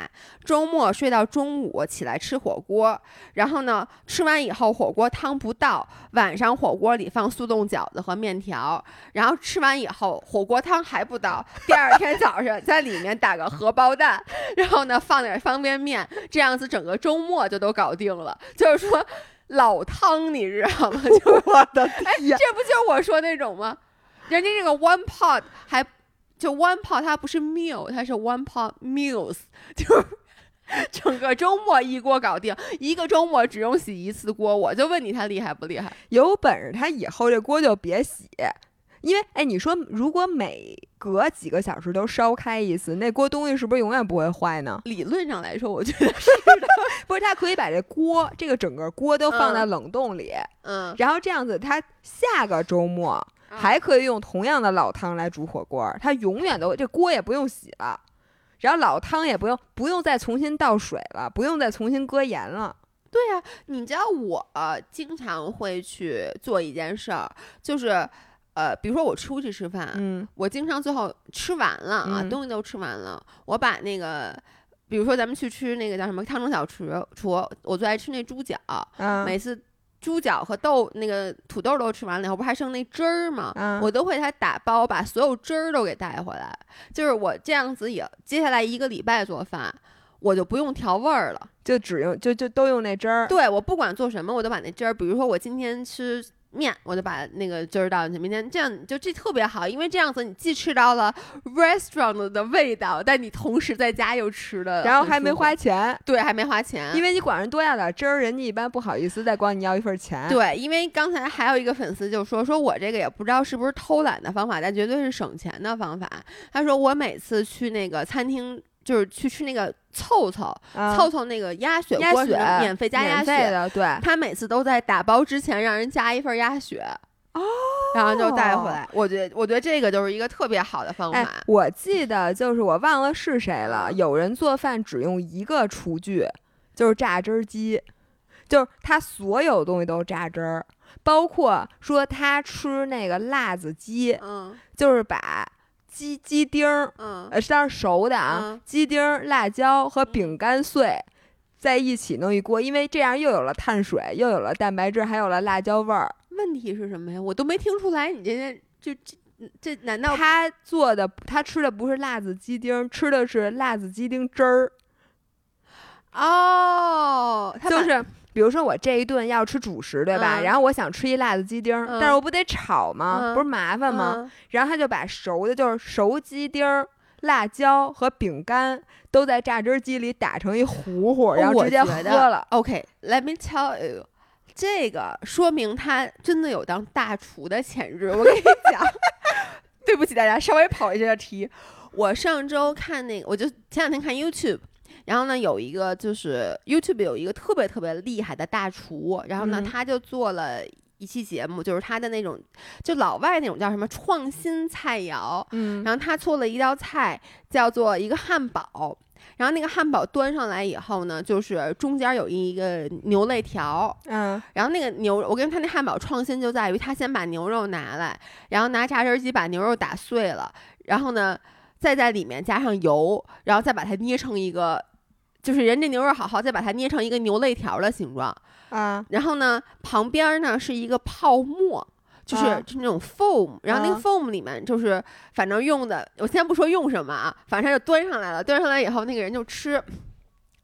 周末睡到中午起来吃火锅，然后呢，吃完以后火锅汤不倒，晚上火锅里放速冻饺子和面条，然后吃完以后火锅汤还不倒，第二天早上在里面打个荷包蛋，然后呢放点方便面，这样子整个周末就都搞定了。就是说老汤，你知道吗？就我的天，这不就是我说那种吗？人家这个 one pot 还就 one pot，它不是 meal，它是 one pot meals，就 整个周末一锅搞定，一个周末只用洗一次锅。我就问你，它厉害不厉害？有本事它以后这锅就别洗，因为哎，你说如果每隔几个小时都烧开一次，那锅东西是不是永远不会坏呢？理论上来说，我觉得 是的。不是，它可以把这锅这个整个锅都放在冷冻里，嗯，然后这样子，它下个周末。还可以用同样的老汤来煮火锅，它永远都这锅也不用洗了，然后老汤也不用不用再重新倒水了，不用再重新搁盐了。对呀，你知道我经常会去做一件事儿，就是呃，比如说我出去吃饭，嗯，我经常最后吃完了啊，东西都吃完了，我把那个，比如说咱们去吃那个叫什么汤中小厨，厨我最爱吃那猪脚，每次。猪脚和豆那个土豆都吃完了以后，不还剩那汁儿吗？我都会他打包，把所有汁儿都给带回来。就是我这样子也，接下来一个礼拜做饭，我就不用调味儿了，就只用就就都用那汁儿。对我不管做什么，我都把那汁儿，比如说我今天吃。面，我就把那个汁儿倒进去。明天这样就这特别好，因为这样子你既吃到了 restaurant 的味道，但你同时在家又吃了，然后还没花钱。对，还没花钱，因为你管人多要点汁儿，人家一般不好意思再管你要一份钱。对，因为刚才还有一个粉丝就说，说我这个也不知道是不是偷懒的方法，但绝对是省钱的方法。他说我每次去那个餐厅。就是去吃那个凑凑凑凑那个鸭血鸭血免费加鸭血的，对，他每次都在打包之前让人加一份鸭血哦，然后就带回来。我觉得，我觉得这个就是一个特别好的方法。我记得就是我忘了是谁了，有人做饭只用一个厨具，就是榨汁机，就是他所有东西都榨汁儿，包括说他吃那个辣子鸡，嗯，就是把。鸡鸡丁儿，嗯，呃，是熟的啊。鸡丁儿、辣椒和饼干碎在一起弄一锅，因为这样又有了碳水，又有了蛋白质，还有了辣椒味儿。问题是什么呀？我都没听出来，你这这就这这难道他做的他吃的不是辣子鸡丁，吃的是辣子鸡丁汁儿？哦，就是。比如说我这一顿要吃主食，对吧？然后我想吃一辣子鸡丁，但是我不得炒吗？不是麻烦吗？然后他就把熟的，就是熟鸡丁、辣椒和饼干都在榨汁机里打成一糊糊，然后直接喝了。OK，Let me tell you，这个说明他真的有当大厨的潜质。我跟你讲，对不起大家，稍微跑一下题。我上周看那个，我就前两天看 YouTube。然后呢，有一个就是 YouTube 有一个特别特别厉害的大厨，然后呢，他就做了一期节目，就是他的那种，就老外那种叫什么创新菜肴，嗯，然后他做了一道菜叫做一个汉堡，然后那个汉堡端上来以后呢，就是中间有一个牛肋条，嗯，然后那个牛，我跟他那汉堡创新就在于他先把牛肉拿来，然后拿榨汁机把牛肉打碎了，然后呢，再在里面加上油，然后再把它捏成一个。就是人家牛肉好好，再把它捏成一个牛肋条的形状啊，然后呢，旁边呢是一个泡沫，就是就那种 foam，然后那个 foam 里面就是反正用的，我先不说用什么啊，反正就端上来了，端上来以后那个人就吃。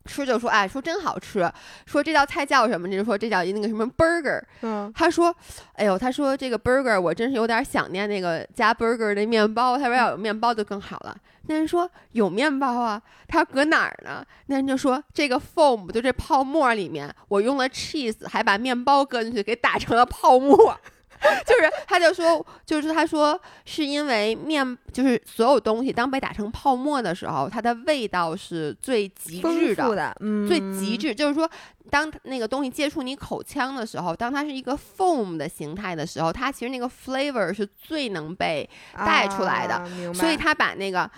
吃就说哎，说真好吃，说这道菜叫什么？就说这叫那个什么 burger。嗯，他说，哎呦，他说这个 burger 我真是有点想念那个加 burger 的面包。他说要有面包就更好了。那人说有面包啊，他说搁哪儿呢？那人就说这个 foam 就这泡沫里面，我用了 cheese，还把面包搁进去给打成了泡沫。就是，他就说，就是他说，是因为面，就是所有东西当被打成泡沫的时候，它的味道是最极致的，嗯，最极致。就是说，当那个东西接触你口腔的时候，当它是一个 foam 的形态的时候，它其实那个 flavor 是最能被带出来的。所以他把那个。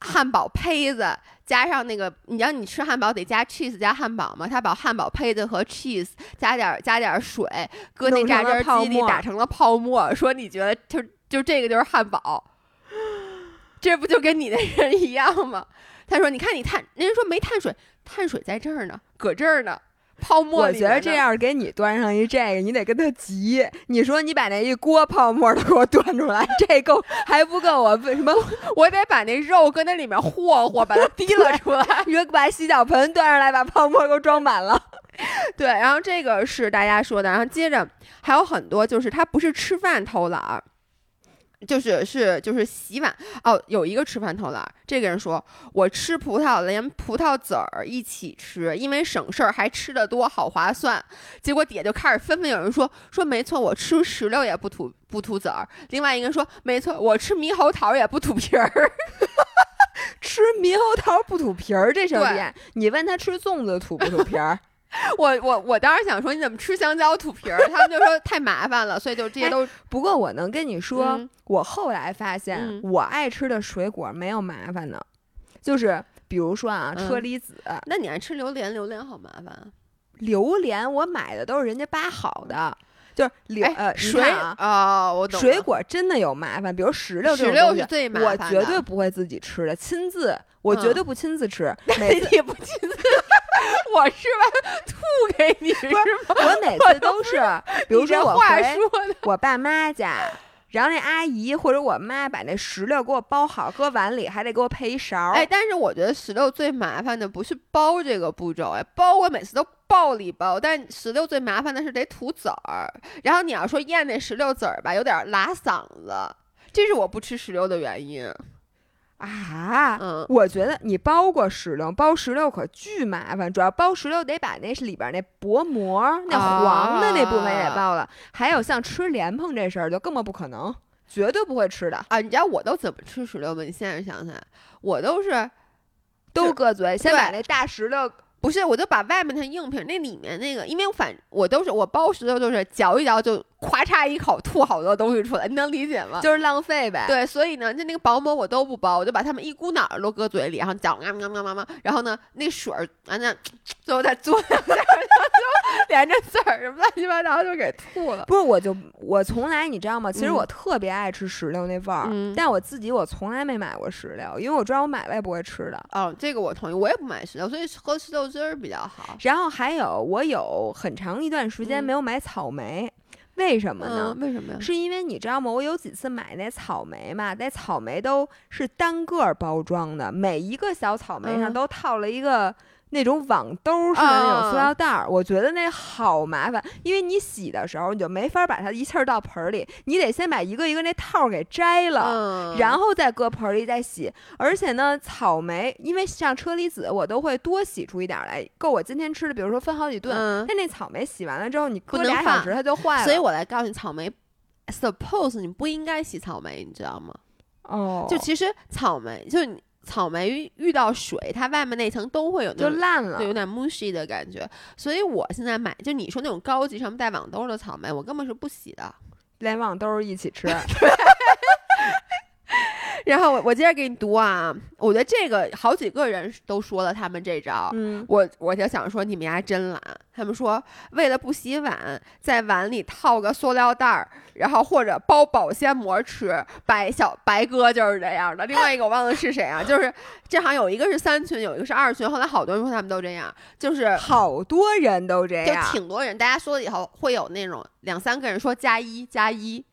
汉堡胚子加上那个，你知道你吃汉堡得加 cheese 加汉堡嘛？他把汉堡胚子和 cheese 加点加点水，搁那榨汁机里打成了泡沫。说你觉得就就这个就是汉堡，这不就跟你那人一样吗？他说你看你碳，人家说没碳水，碳水在这儿呢，搁这儿呢。泡沫，我觉得这样给你端上一这个，你得跟他急。你说你把那一锅泡沫都给我端出来，这够还不够？我为什么 我得把那肉搁那里面和和，把它 提了出来？你说把洗脚盆端上来，把泡沫给我装满了。对，然后这个是大家说的，然后接着还有很多，就是他不是吃饭偷懒。就是是就是洗碗哦，有一个吃饭偷懒，这个人说我吃葡萄连葡萄籽儿一起吃，因为省事儿还吃的多，好划算。结果底下就开始纷纷有人说说没错，我吃石榴也不吐不吐籽儿。另外一个人说没错，我吃猕猴桃也不吐皮儿，吃猕猴桃不吐皮儿，这什么店？你问他吃粽子吐不吐皮儿？我我我当时想说你怎么吃香蕉吐皮儿，他们就说太麻烦了，所以就这些都。不过我能跟你说，我后来发现我爱吃的水果没有麻烦的，就是比如说啊，车厘子。那你爱吃榴莲？榴莲好麻烦。啊榴莲我买的都是人家扒好的。就是榴呃水啊，我懂。水果真的有麻烦，比如石榴石榴是最麻烦我绝对不会自己吃的，亲自我绝对不亲自吃。每次也不亲自，我吃完吐给你是吗？我每次都是，比如说我回我爸妈家。然后那阿姨或者我妈把那石榴给我包好，搁碗里，还得给我配一勺。哎，但是我觉得石榴最麻烦的不是包这个步骤，哎，包我每次都暴里包，但石榴最麻烦的是得吐籽儿，然后你要说咽那石榴籽儿吧，有点拉嗓子，这是我不吃石榴的原因。啊，嗯，我觉得你包过石榴，包石榴可巨麻烦，主要包石榴得把那里边那薄膜、那黄的那部分也包了。还有像吃莲蓬这事儿，就根本不可能，绝对不会吃的啊！你知道我都怎么吃石榴吗？你现在想想，我都是都搁嘴，先把那大石榴。不是，我就把外面的硬皮，那里面那个，因为我反我都是我包石榴，就是嚼一嚼就咵嚓一口吐好多东西出来，你能理解吗？就是浪费呗。对，所以呢，就那个薄膜我都不包，我就把它们一股脑儿都搁嘴里，然后嚼啊啊啊啊啊，然后呢，那水儿啊那最后再嘬两下，就连着籽儿什么乱七八糟就给吐了。不是，我就我从来你知道吗？其实我特别爱吃石榴那味儿，但我自己我从来没买过石榴，因为我知道我买了也不会吃的。哦，这个我同意，我也不买石榴，所以喝石榴汁儿比较好。然后还有，我有很长一段时间没有买草莓。为什么呢？为什么呀？是因为你知道吗？我有几次买那草莓嘛，那草莓都是单个包装的，每一个小草莓上都套了一个。那种网兜似的那种塑料袋儿，我觉得那好麻烦，因为你洗的时候你就没法把它一气儿倒盆里，你得先把一个一个那套儿给摘了，然后再搁盆里再洗。而且呢，草莓因为像车厘子，我都会多洗出一点来，够我今天吃的，比如说分好几顿。但那草莓洗完了之后，你搁俩小时它就坏了。所以我来告诉你，草莓，suppose 你不应该洗草莓，你知道吗？哦，就其实草莓就你。草莓遇到水，它外面那层都会有就烂了，就有点 mushy 的感觉。所以我现在买，就你说那种高级上面带网兜的草莓，我根本是不洗的，连网兜一起吃。然后我我接着给你读啊，我觉得这个好几个人都说了他们这招，嗯，我我就想说你们家真懒，他们说为了不洗碗，在碗里套个塑料袋儿，然后或者包保鲜膜吃。白小白哥就是这样的，另外一个我忘了是谁啊，就是这好像有一个是三群，有一个是二群，后来好多人说他们都这样，就是好多人都这样，就挺多人，大家说了以后会有那种两三个人说加一加一。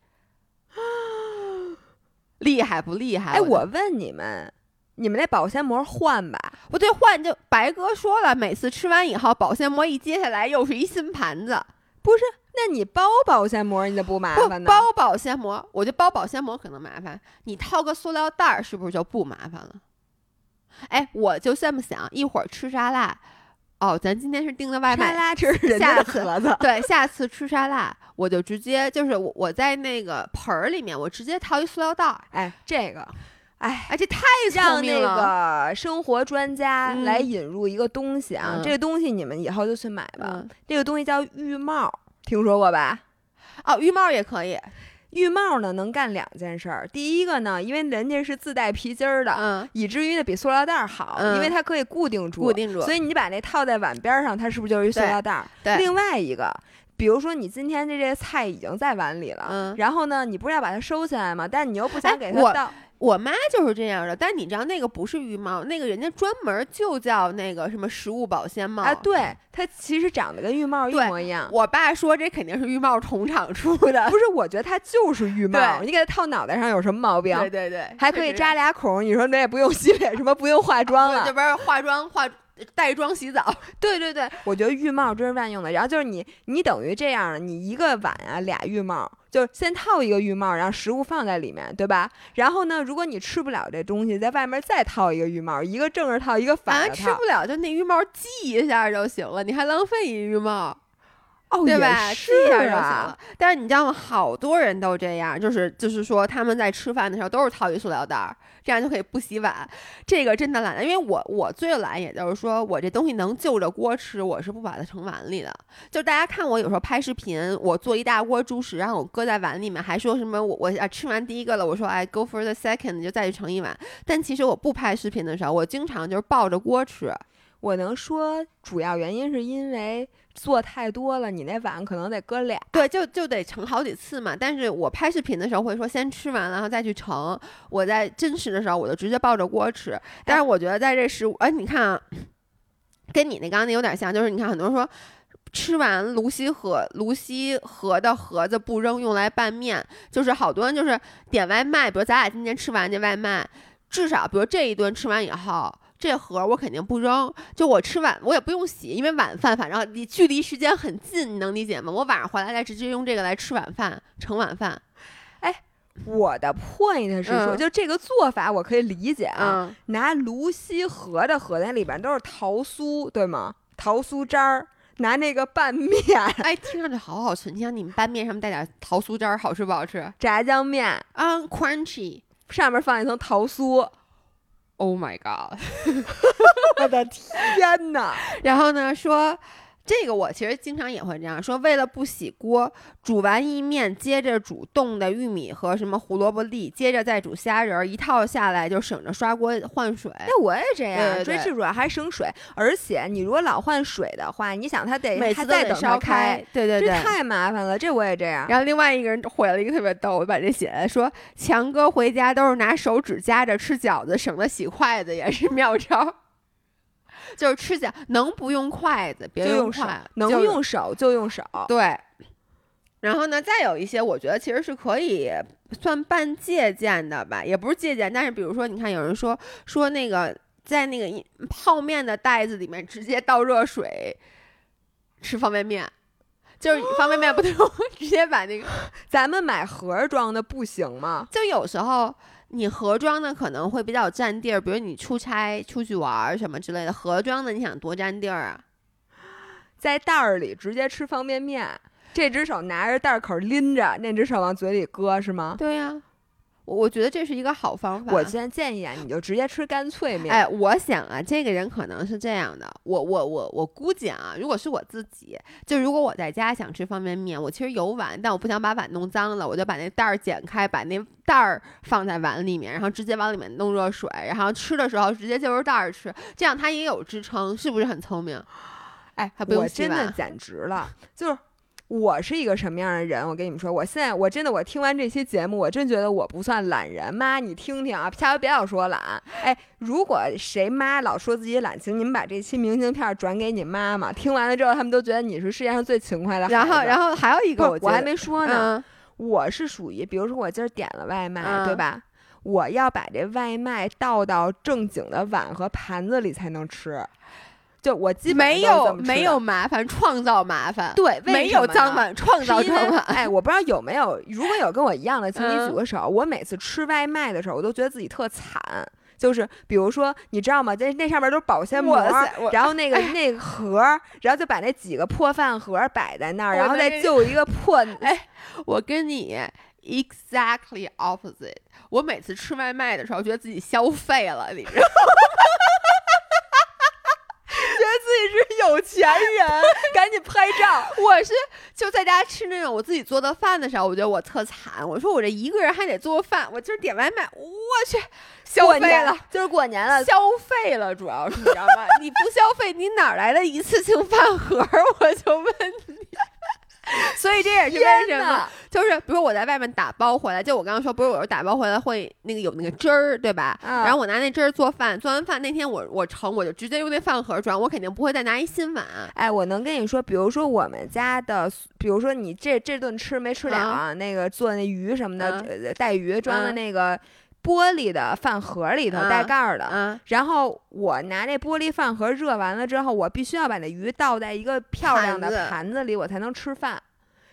厉害不厉害？哎，我问你们，你们那保鲜膜换吧？不对，换就白哥说了，每次吃完以后，保鲜膜一揭下来，又是一新盘子。不是？那你包保鲜膜，你就不麻烦呢？包保鲜膜，我就包保鲜膜可能麻烦，你套个塑料袋儿是不是就不麻烦了？哎，我就这么想，一会儿吃沙拉。哦，咱今天是订的外卖，沙拉吃人家的盒子。对，下次吃沙拉，我就直接就是我我在那个盆儿里面，我直接套一塑料袋。哎，这个，哎哎，这太让那个生活专家来引入一个东西啊！这个东西你们以后就去买吧。这个东西叫浴帽，听说过吧？哦，浴帽也可以。浴帽呢能干两件事儿，第一个呢，因为人家是自带皮筋儿的，嗯，以至于呢比塑料袋好，因为它可以固定住，固定住，所以你把那套在碗边上，它是不是就是一塑料袋？对。另外一个，比如说你今天这些菜已经在碗里了，嗯，然后呢，你不是要把它收起来吗？但你又不想给它倒。我妈就是这样的，但你知道那个不是浴帽，那个人家专门就叫那个什么食物保鲜帽啊。对，它其实长得跟浴帽一模一样。我爸说这肯定是浴帽同厂出的，不是？我觉得它就是浴帽，你给它套脑袋上有什么毛病？对对对，还可以扎俩孔。你说那也不用洗脸，什么不用化妆了？这边化妆化。带妆洗澡，对对对，我觉得浴帽真是万用的。然后就是你，你等于这样，你一个碗啊俩浴帽，就是先套一个浴帽，然后食物放在里面，对吧？然后呢，如果你吃不了这东西，在外面再套一个浴帽，一个正着套，一个反着套。吃不了就那浴帽系一下就行了，你还浪费一浴帽。哦，对吧？是啊，但是你知道吗？好多人都这样，就是就是说他们在吃饭的时候都是套一塑料袋儿，这样就可以不洗碗。这个真的懒，因为我我最懒，也就是说我这东西能就着锅吃，我是不把它盛碗里的。就大家看我有时候拍视频，我做一大锅猪食，然后我搁在碗里面，还说什么我我啊吃完第一个了，我说哎 go for the second，就再去盛一碗。但其实我不拍视频的时候，我经常就是抱着锅吃。我能说主要原因是因为做太多了，你那碗可能得搁俩。对，就就得盛好几次嘛。但是我拍视频的时候会说先吃完，然后再去盛。我在真实的时候，我就直接抱着锅吃。但是我觉得在这食物，哎，你看啊，跟你那刚刚那有点像，就是你看很多人说吃完泸溪河泸溪河的盒子不扔，用来拌面。就是好多人就是点外卖，比如咱俩今天吃完这外卖，至少比如这一顿吃完以后。这盒我肯定不扔，就我吃晚我也不用洗，因为晚饭反正离距离时间很近，你能理解吗？我晚上回来再直接用这个来吃晚饭，盛晚饭。哎，我的 point 是说，就这个做法我可以理解啊，拿泸溪河的河那里边都是桃酥，对吗？桃酥渣儿，拿那个拌面，哎，听上去好好吃。你想你们拌面上面带点桃酥渣儿，好吃不好吃？炸酱面啊，crunchy，上面放一层桃酥。Oh my god！我的天哪！然后呢，说。这个我其实经常也会这样说，为了不洗锅，煮完意面接着煮冻的玉米和什么胡萝卜粒，接着再煮虾仁儿，一套下来就省着刷锅换水。那我也这样，最主要还省水，而且你如果老换水的话，你想它得每次再等烧开，对对对，这太麻烦了。这我也这样。然后另外一个人回了一个特别逗，我把这写来说，强哥回家都是拿手指夹着吃饺子，省得洗筷子也是 妙招。就是吃起来能不用筷子别用筷，能用手就用手。对，然后呢，再有一些我觉得其实是可以算半借鉴的吧，也不是借鉴，但是比如说，你看有人说说那个在那个泡面的袋子里面直接倒热水吃方便面，就是 方便面不能 直接把那个咱们买盒装的不行吗？就有时候。你盒装的可能会比较占地儿，比如你出差出去玩儿什么之类的，盒装的你想多占地儿啊？在袋儿里直接吃方便面，这只手拿着袋口拎着，那只手往嘴里搁是吗？对呀。我我觉得这是一个好方法。我现在建议啊，你就直接吃干脆面。哎，我想啊，这个人可能是这样的。我我我我估计啊，如果是我自己，就如果我在家想吃方便面，我其实有碗，但我不想把碗弄脏了，我就把那袋儿剪开，把那袋儿放在碗里面，然后直接往里面弄热水，然后吃的时候直接就着袋儿吃，这样它也有支撑，是不是很聪明？哎，还不用洗碗。真的简直了，就是。我是一个什么样的人？我跟你们说，我现在我真的，我听完这期节目，我真觉得我不算懒人。妈，你听听啊，下回别老说懒。哎，如果谁妈老说自己懒，请你们把这期明信片转给你妈妈，听完了之后，他们都觉得你是世界上最勤快的。然后，然后还有一个，我还没说呢，我是属于，比如说我今儿点了外卖，对吧？我要把这外卖倒到正经的碗和盘子里才能吃。就我基本没有没有麻烦，创造麻烦。对，没有脏碗，创造脏碗。哎，我不知道有没有，如果有跟我一样的，请你举个手。我每次吃外卖的时候，我都觉得自己特惨。就是比如说，你知道吗？在那上面都是保鲜膜，然后那个那个盒，然后就把那几个破饭盒摆在那儿，然后再就一个破。哎，我跟你 exactly opposite。我每次吃外卖的时候，觉得自己消费了，你知道。是有钱人，赶紧拍照。我是就在家吃那种我自己做的饭的时候，我觉得我特惨。我说我这一个人还得做饭，我今儿点外卖，我去消费了，就是过年了，消费了，主要是你知道吗？你不消费，你哪来的一次性饭盒？我就问你。所以这也是为什么，就是比如我在外面打包回来，就我刚刚说，不是我说打包回来会那个有那个汁儿，对吧？然后我拿那汁儿做饭，做完饭那天我我盛，我就直接用那饭盒装，我肯定不会再拿一新碗。哎，我能跟你说，比如说我们家的，比如说你这这顿吃没吃了，那个做那鱼什么的，带鱼装的那个。玻璃的饭盒里头带盖儿的，然后我拿那玻璃饭盒热完了之后，我必须要把那鱼倒在一个漂亮的盘子里，我才能吃饭。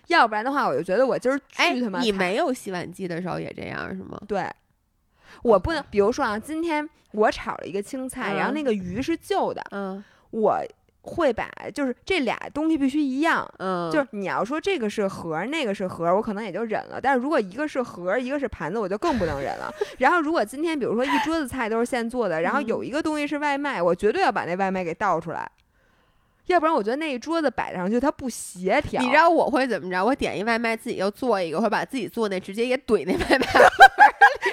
要不然的话，我就觉得我今儿巨他妈。你没有洗碗机的时候也这样是吗？对，我不能。比如说啊，今天我炒了一个青菜，然后那个鱼是旧的，嗯，我。会把就是这俩东西必须一样，嗯，就是你要说这个是盒，那个是盒，我可能也就忍了。但是如果一个是盒，一个是盘子，我就更不能忍了。然后如果今天比如说一桌子菜都是现做的，然后有一个东西是外卖，我绝对要把那外卖给倒出来，要不然我觉得那一桌子摆上去它不协调。你知道我会怎么着？我点一外卖，自己又做一个，或者把自己做那直接也怼那外卖，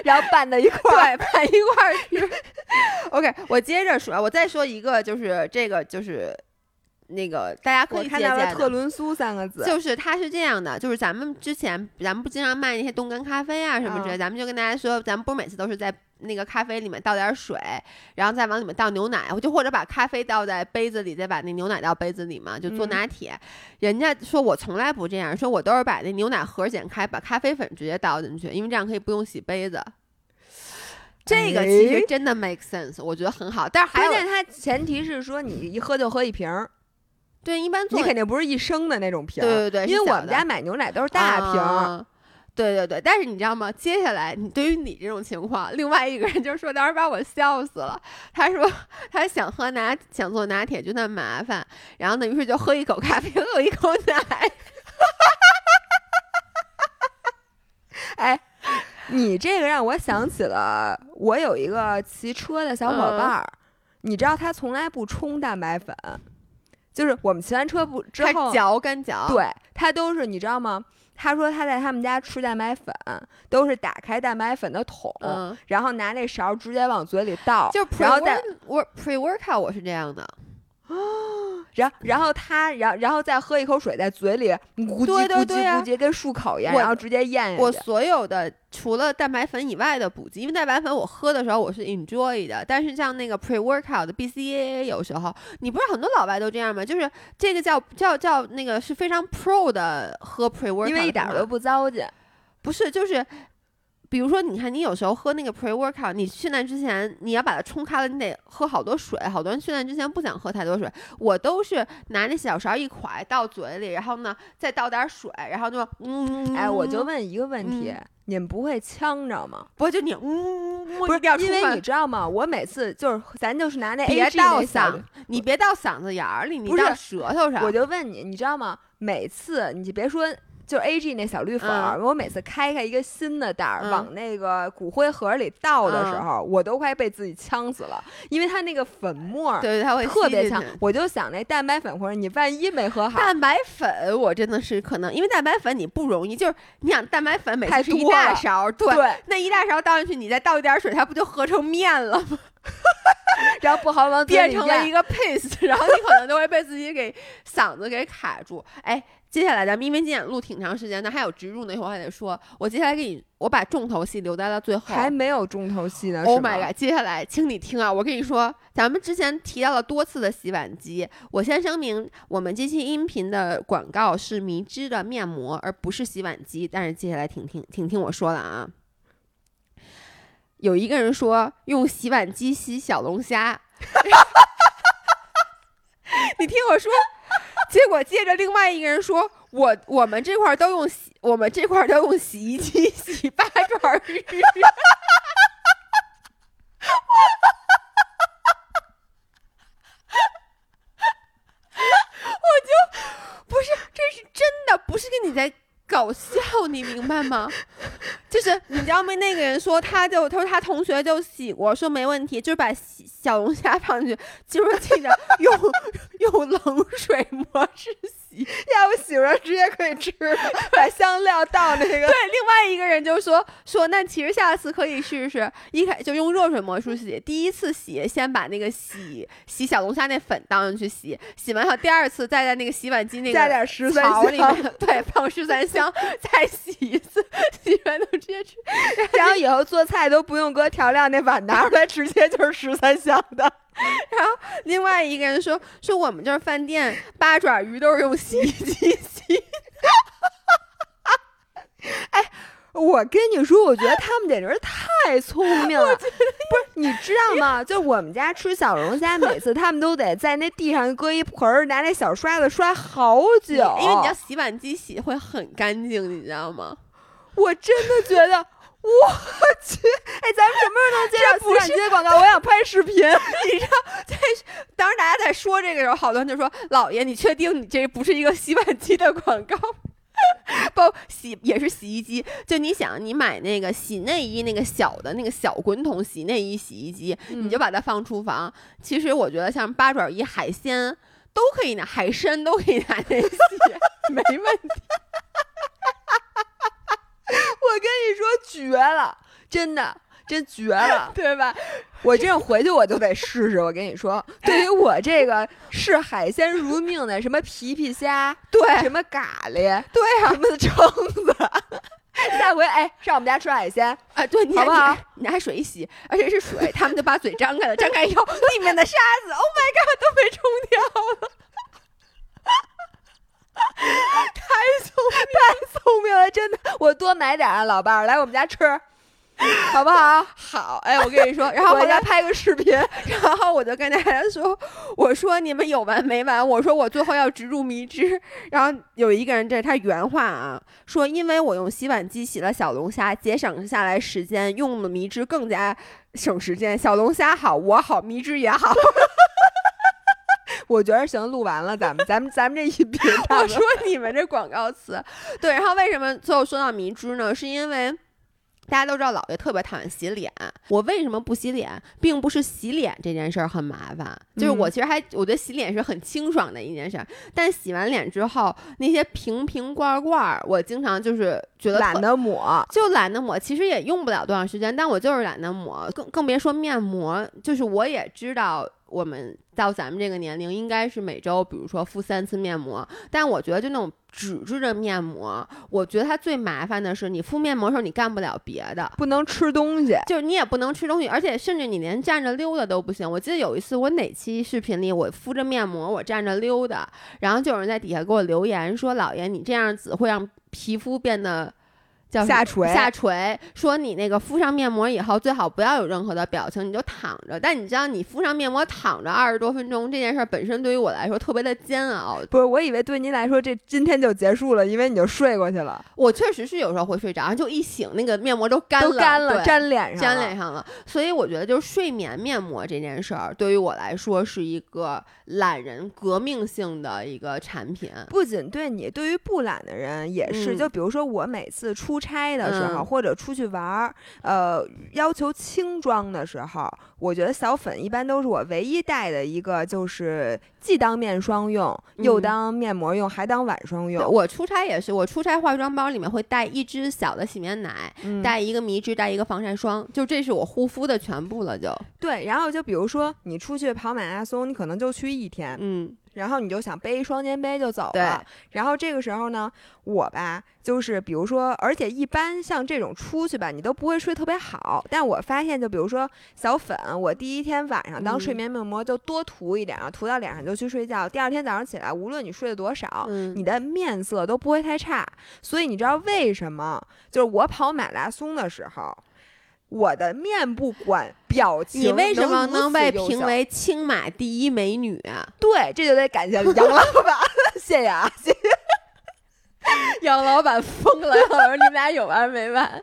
然后拌在一块儿，拌一块儿吃。OK，我接着说，我再说一个，就是这个，就是那个大家可以看到了特仑苏三个字，就是它是这样的，就是咱们之前咱们不经常卖那些冻干咖啡啊什么之类，嗯咱们就跟大家说，咱们不是每次都是在那个咖啡里面倒点水，然后再往里面倒牛奶，就或者把咖啡倒在杯子里，再把那牛奶倒杯子里嘛，就做嗯拿铁。人家说我从来不这样，说我都是把那牛奶盒剪开，把咖啡粉直接倒进去，因为这样可以不用洗杯子。这个其实哎真的 make sense，我觉得很好。但是关键它前提是说你一喝就喝一瓶儿，对一般做你肯定不是一升的那种瓶儿，对对对因为我们家买牛奶都是大瓶儿，啊对对对，但是你知道吗？接下来，你对于你这种情况，另外一个人就说，当时把我笑死了。他说他想喝拿，想做拿铁就那么麻烦，然后呢，于是就喝一口咖啡，喝一口奶。哎，你这个让我想起了我有一个骑车的小伙伴儿，你知道他从来不冲蛋白粉，就是我们骑完车不之他后，嚼干嚼，，对他都是你知道吗？他说他在他们家吃蛋白粉，都是打开蛋白粉的桶，嗯，然后拿那勺直接往嘴里倒，就 pre 然后再 work pre workout 我是这样的，然然后他然然后再喝一口水在嘴里咕叽咕叽咕叽跟漱口一样，我然后直接咽下去。所有的除了蛋白粉以外的补剂，因为蛋白粉我喝的时候我是 enjoy 的，但是像那个 pre workout 的 BCAA 有时候，你不是很多老外都这样吗？就是这个叫叫叫那个是非常 pro 的喝 pre workout，因为一点都不糟践，不是就是。比如说，你看，你有时候喝那个 pre workout，你训练之前你要把它冲开了，你得喝好多水。好多人训练之前不想喝太多水，我都是拿那小勺一蒯到嘴里，然后呢再倒点水，然后就嗯，哎，我就问一个问题，嗯你们不会呛着吗？不就你嗯，不是因为你知道吗？我每次就是咱就是拿那别 AG 到那小嗓，你别倒嗓子眼儿里，你不是到舌头上。我就问你，你知道吗？每次你就别说。就是 A G 那小绿粉儿，嗯我每次开开一个新的袋儿，嗯往那个骨灰盒里倒的时嗯候，我都快被自己呛死了，因为它那个粉末儿对，它会特别呛。我就想那蛋白粉或者你万一没喝好，蛋白粉我真的是可能，因为蛋白粉你不容易，就是你想蛋白粉每太次是一大勺，对，对，那一大勺倒进去，你再倒一点水，它不就合成面了吗？然后不好往变成了一个 paste，然后你可能就会被自己给嗓子给卡住。哎，接下来咱们因为今天录挺长时间的，还有植入那会儿还得说，我接下来给你，我把重头戏留在了最后。还没有重头戏呢。Oh my god！接下来，请你听啊！我跟你说，咱们之前提到了多次的洗碗机，我先声明，我们这期音频的广告是迷之的面膜，而不是洗碗机。但是接下来请听请听我说了啊，有一个人说用洗碗机洗小龙虾，你听我说，结果接着另外一个人说，我我们这块儿都用洗，我们这块儿都用洗衣机洗八爪鱼。我就不是，这是真的，不是跟你在搞笑，你明白吗？就是你知道吗？那个人说，他就他说他同学就洗过，说没问题，就是把小龙虾放进去，就是记得 用用冷水模式洗。要不洗完直接可以吃，把香料倒那个。对，另外一个人就说说，那其实下次可以试试，一开就用热水模式洗。第一次洗，先把那个洗洗小龙虾那粉倒进去洗，洗完后第二次再在那个洗碗机那个加点十三槽里香面，对，放十三香，再洗一次，洗完都直接吃。然后以后做菜都不用搁调料那碗拿出来，直接就是十三香的。然后另外一个人说说我们这饭店八爪鱼都是用洗衣机洗。我跟你说，我觉得他们简直是太聪明了。不是，你知道吗？就我们家吃小龙虾，每次他们都得在那地上搁一盆儿，拿那小刷子刷好久。因为你要洗碗机洗会很干净，你知道吗？我真的觉得，我去！哎，咱们什么时候能接到洗碗机的广告？我想拍视频。你知道，在当时大家在说这个时候，好多人就说：“老爷，你确定你这不是一个洗碗机的广告？” 不洗也是洗衣机，就你想，你买那个洗内衣那个小的那个小滚筒洗内衣洗衣机，你就把它放厨房。其实我觉得像八爪鱼、海鲜都可以拿，海参都可以拿那洗，没问题。我跟你说，绝了，真的，真绝了。对吧？我这回去我就得试试。我跟你说，对于我这个视海鲜如命的，什么皮皮虾，对，什么咖喱，对啊，什么蛏子，下回哎上我们家吃海鲜啊，对，你好不好？你拿水一洗，而且是水，他们就把嘴张开了，张开以后 里面的沙子，Oh my god，都被冲掉了。太聪明，太聪明了，真的。我多买点啊，老伴儿来我们家吃，好不好？好，哎，我跟你说，然后我家拍个视频，然后我就跟大家说，我说你们有完没完？我说我最后要植入迷之。然后有一个人这他原话啊，说因为我用洗碗机洗了小龙虾，节省下来时间，用了迷之更加省时间。小龙虾好，我好，迷之也好。我觉得行，录完了，咱们咱们咱们这一频，我说你们这广告词，对，然后为什么最后说到迷之呢？是因为大家都知道姥爷特别讨厌洗脸，我为什么不洗脸，并不是洗脸这件事儿很麻烦，就是我其实还我觉得洗脸是很清爽的一件事儿，但洗完脸之后那些瓶瓶罐罐，我经常就是觉得懒得抹，就懒得抹，其实也用不了多长时间，但我就是懒得抹，更更别说面膜，就是我也知道。我们到咱们这个年龄，应该是每周，比如说敷三次面膜。但我觉得，就那种纸质的面膜，我觉得它最麻烦的是，你敷面膜的时候，你干不了别的，不能吃东西，就是你也不能吃东西，而且甚至你连站着溜达都不行。我记得有一次，我哪期视频里，我敷着面膜，我站着溜达，然后就有人在底下给我留言说：“老爷，你这样子会让皮肤变得。”叫下垂，下垂。说你那个敷上面膜以后，最好不要有任何的表情，你就躺着。但你知道，你敷上面膜躺着二十多分钟这件事本身对于我来说特别的煎熬。不是，我以为对您来说这今天就结束了，因为你就睡过去了。我确实是有时候会睡着，就一醒那个面膜都干了，干了，粘脸上，粘脸上了。所以我觉得，就是睡眠面膜这件事儿，对于我来说是一个懒人革命性的一个产品。不仅对你，对于不懒的人也是。就比如说我每次出差的时候。或者出去玩儿，呃，要求轻装的时候，我觉得小粉一般都是我唯一带的一个，就是既当面霜用，又当面膜用，还当晚霜用。我出差也是，我出差化妆包里面会带一支小的洗面奶，带一个迷之，带一个防晒霜，就这是我护肤的全部了。就对，然后就比如说你出去跑马拉松，你可能就去一天，嗯。然后你就想背一双肩背就走了，然后这个时候呢，我吧就是比如说，而且一般像这种出去吧，你都不会睡特别好。但我发现，就比如说小粉，我第一天晚上当睡眠面膜就多涂一点，然后涂到脸上就去睡觉。第二天早上起来，无论你睡了多少，你的面色都不会太差。所以你知道为什么？就是我跑马拉松的时候。我的面部管表情，你为什么能被评为青马第一美女啊？对，这就得感谢杨老板，谢谢啊，谢谢。杨老板疯了，我说你们俩有完没完？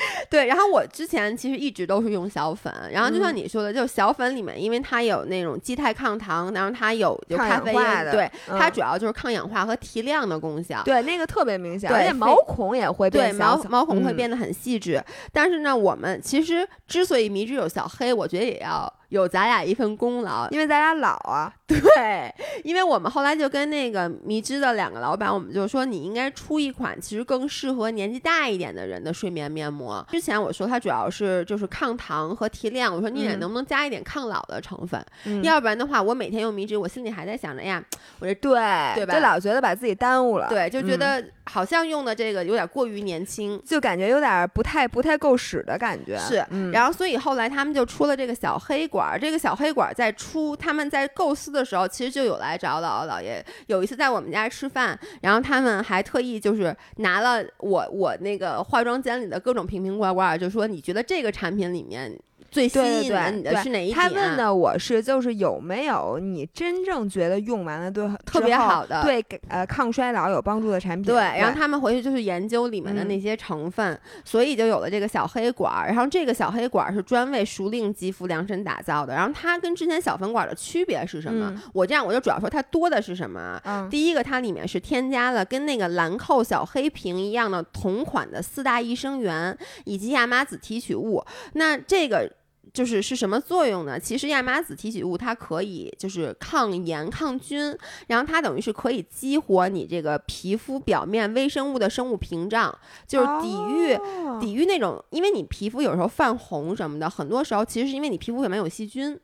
对，然后我之前其实一直都是用小粉，然后就像你说的，就小粉里面，因为它有那种基肽抗糖，然后它有就咖啡因，对，它主要就是抗氧化和提亮的功效。对，那个特别明显，而且毛孔也会对毛毛孔会变得很细致。但是呢，我们其实之所以迷之有小黑，我觉得也要。有咱俩一份功劳，因为咱俩老啊。对，因为我们后来就跟那个迷之的两个老板，我们就说你应该出一款其实更适合年纪大一点的人的睡眠面膜。之前我说它主要是就是抗糖和提亮，我说你能不能加一点抗老的成分？要不然的话，我每天用迷之，我心里还在想着哎呀，我这对对吧？就老觉得把自己耽误了，对，就觉得好像用的这个有点过于年轻，就感觉有点不太不太够使的感觉。是，然后所以后来他们就出了这个小黑管。这个小黑管在出，他们在构思的时候，其实就有来找姥姥姥爷。有一次在我们家吃饭，然后他们还特意就是拿了我我那个化妆间里的各种瓶瓶罐罐，就说你觉得这个产品里面。最吸引你的是哪一点？他问的我是就是有没有你真正觉得用完了对特别好的对呃抗衰老有帮助的产品。对，然后他们回去就是研究里面的那些成分，所以就有了这个小黑管。然后这个小黑管是专为熟龄肌肤量身打造的。然后它跟之前小粉管的区别是什么？我这样我就主要说它多的是什么？第一个，它里面是添加了跟那个兰蔻小黑瓶一样的同款的四大益生元以及亚麻籽提取物。那这个。就是是什么作用呢？其实亚麻籽提取物它可以就是抗炎抗菌，然后它等于是可以激活你这个皮肤表面微生物的生物屏障，就是抵御、哦抵御那种，因为你皮肤有时候泛红什么的，很多时候其实是因为你皮肤表面有细菌。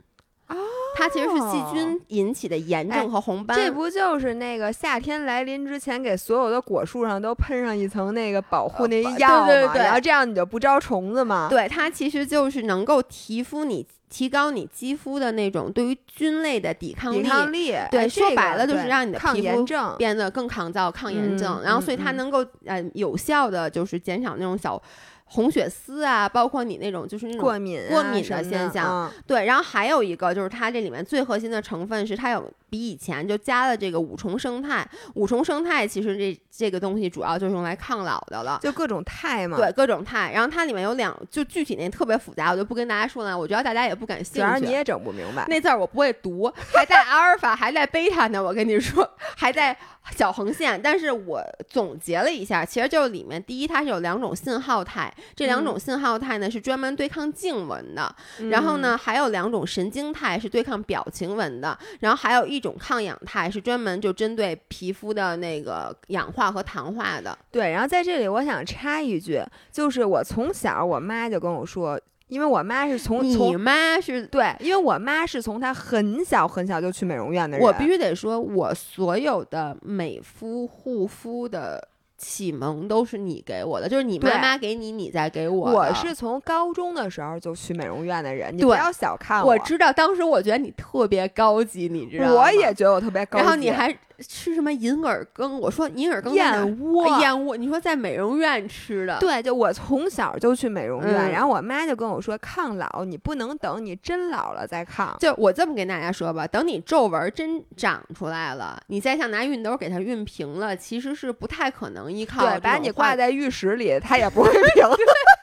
它其实是细菌引起的炎症和红斑。这不就是那个夏天来临之前，给所有的果树上都喷上一层那个保护那呃药吗？对对对然后这样你就不招虫子嘛？对，它其实就是能够提肤你提高你肌肤的那种对于菌类的抵抗力。抵抗力。对哎说白了就是让你的皮肤。变得更抗造、抗炎症，嗯然后所以它能够呃有效的就是减少那种小红血丝啊，包括你那种就是那种过敏啊过敏的现象嗯对，然后还有一个就是它这里面最核心的成分是它有比以前就加了这个五重生态，五重生态其实这这个东西主要就是用来抗老的了。就各种肽嘛。对，各种肽，然后它里面有两，就具体那特别复杂，我就不跟大家说了，我觉得大家也不感兴趣。主要你也整不明白。那字儿我不会读，还带阿尔法，还带贝塔呢。我跟你说，还带小横线。但是我总结了一下，其实就是里面第一，它是有两种信号肽，这两种信号肽呢是专门对抗静纹的。然后呢，还有两种神经肽是对抗表情纹的，然后还有一种抗氧肽是专门就针对皮肤的那个氧化和糖化的。对，然后在这里我想插一句，就是我从小我妈就跟我说，因为我妈是从你妈是对，因为我妈是从她很小很小就去美容院的人，我必须得说，我所有的美肤护肤的启蒙都是你给我的，就是你妈妈给你，你再给我。我是从高中的时候就去美容院的人，你不要小看我知道，当时我觉得你特别高级，你知道吗？我也觉得我特别高级，然后你还吃什么银耳羹？我说银耳羹燕窝哎燕窝，你说在美容院吃的，对，就我从小就去美容院，嗯然后我妈就跟我说，抗老你不能等你真老了再抗。就我这么跟大家说吧，等你皱纹真长出来了，你再像拿熨斗给它熨平了，其实是不太可能依靠对，把你挂在浴室里，它也不会平，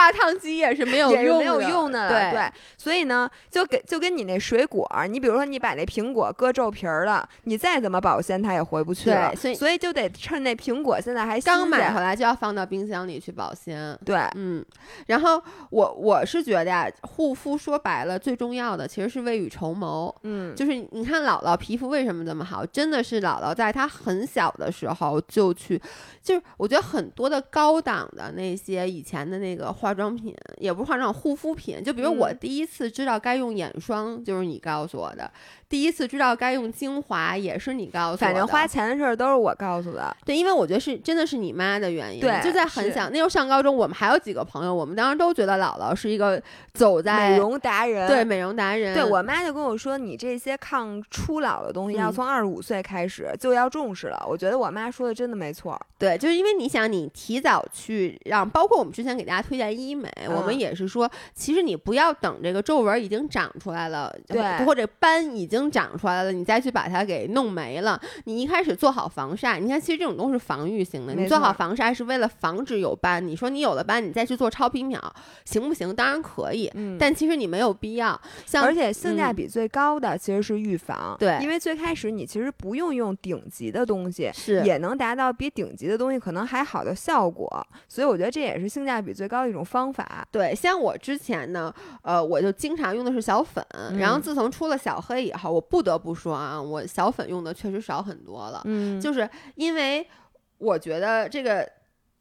挂烫机也是没有用也是没有的用的。对对，所以呢，就给就跟你那水果儿，你比如说你把那苹果割皱皮儿了，你再怎么保鲜，它也回不去了。对所以所以就得趁那苹果现在还刚买回来就要放到冰箱里去保鲜。对，嗯，然后我我是觉得呀，护肤说白了最重要的其实是未雨绸缪。嗯，就是你看姥姥皮肤为什么这么好，真的是姥姥在她很小的时候就去，就是我觉得很多的高档的那些以前的那个化妆品，也不是化妆护肤品，就比如我嗯。第一次知道该用眼霜，就是你告诉我的；第一次知道该用精华，也是你告诉我的。反正花钱的事儿都是我告诉的。对，因为我觉得是真的是你妈的原因，对就在很是小那时候上高中，我们还有几个朋友，我们当时都觉得姥姥是一个走在美容达人，对美容达人，对我妈就跟我说，你这些抗初老的东西要嗯从二十五岁开始就要重视了。我觉得我妈说的真的没错。对，就是因为你想，你提早去让，包括我们之前给大家推荐医美，我们嗯也是说，其实你不要等这个皱纹已经长出来了，对或者斑已经长出来了，你再去把它给弄没了。你一开始做好防晒，你看，其实这种都是防御性的，你做好防晒是为了防止有斑。你说你有了斑，你再去做超皮秒，行不行？当然可以，嗯但其实你没有必要。像而且性价嗯比最高的其实是预防，对因为最开始你其实不用用顶级的东西，是也能达到比顶级的东西可能还好的效果，所以我觉得这也是性价比最高的一种方法。对，像我之前呢，呃，我就经常用的是小粉，然后嗯自从出了小黑以后，我不得不说啊，我小粉用的确实少很多了，嗯就是因为我觉得这个。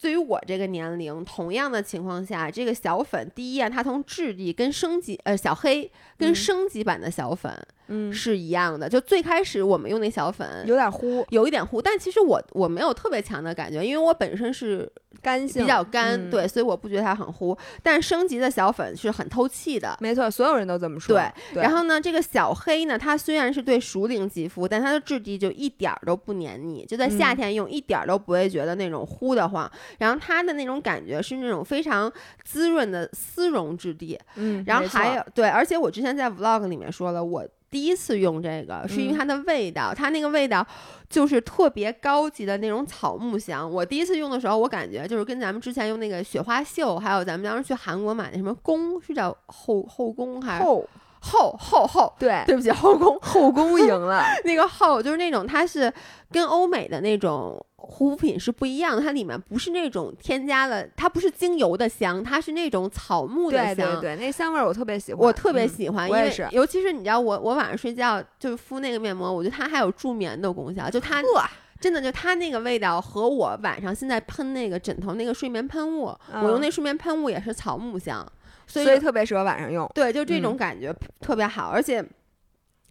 对于我这个年龄，同样的情况下，这个小粉第一啊，它从质地跟升级呃小黑跟嗯升级版的小粉嗯，是一样的。就最开始我们用那小粉有点糊，有一点糊，但其实我我没有特别强的感觉，因为我本身是干性比较干，嗯对，所以我不觉得它很糊。但升级的小粉是很透气的。没错，所有人都这么说。对对，然后呢，这个小黑呢，它虽然是对熟龄肌肤，但它的质地就一点儿都不黏腻，就在夏嗯天用一点儿都不会觉得那种糊的慌。然后它的那种感觉是那种非常滋润的丝绒质地。嗯，然后还有对，而且我之前在 vlog 里面说了，我第一次用这个是因为嗯它的味道，它那个味道就是特别高级的那种草木香。我第一次用的时候，我感觉就是跟咱们之前用那个雪花秀，还有咱们当时去韩国买的什么宫，是叫后后宫还是后后后后？对对不起，后宫后宫赢了，那个后就是那种它是跟欧美的那种护肤品是不一样的，它里面不是那种添加了，它不是精油的香，它是那种草木的香。对对对，那香味儿我特别喜欢，我特别喜欢，我也是。尤其是你知道，我我晚上睡觉就是敷那个面膜，我觉得它还有助眠的功效，就它 真的就它那个味道和我晚上现在喷那个枕头那个睡眠喷雾，我用那睡眠喷雾也是草木香，所以特别适合晚上用。对，就这种感觉特别好，而且。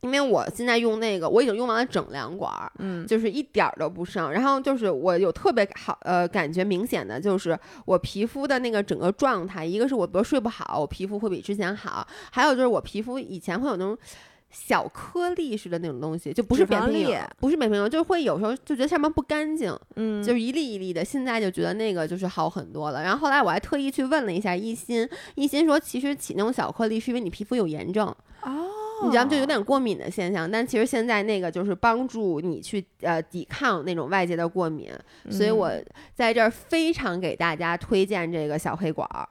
因为我现在用那个，我已经用完了整两管儿，嗯，就是一点儿都不剩。然后就是我有特别好，呃，感觉明显的就是我皮肤的那个整个状态，一个是我比如睡不好，我皮肤会比之前好；还有就是我皮肤以前会有那种小颗粒似的那种东西，就不是扁平疣，不是扁平疣，就会有时候就觉得上面不干净，嗯，就是一粒一粒的。现在就觉得那个就是好很多了。然后后来我还特意去问了一下一心，一心说其实起那种小颗粒是因为你皮肤有炎症哦。你知道就有点过敏的现象，但其实现在那个就是帮助你去呃抵抗那种外界的过敏，所以我在这儿非常给大家推荐这个小黑管儿。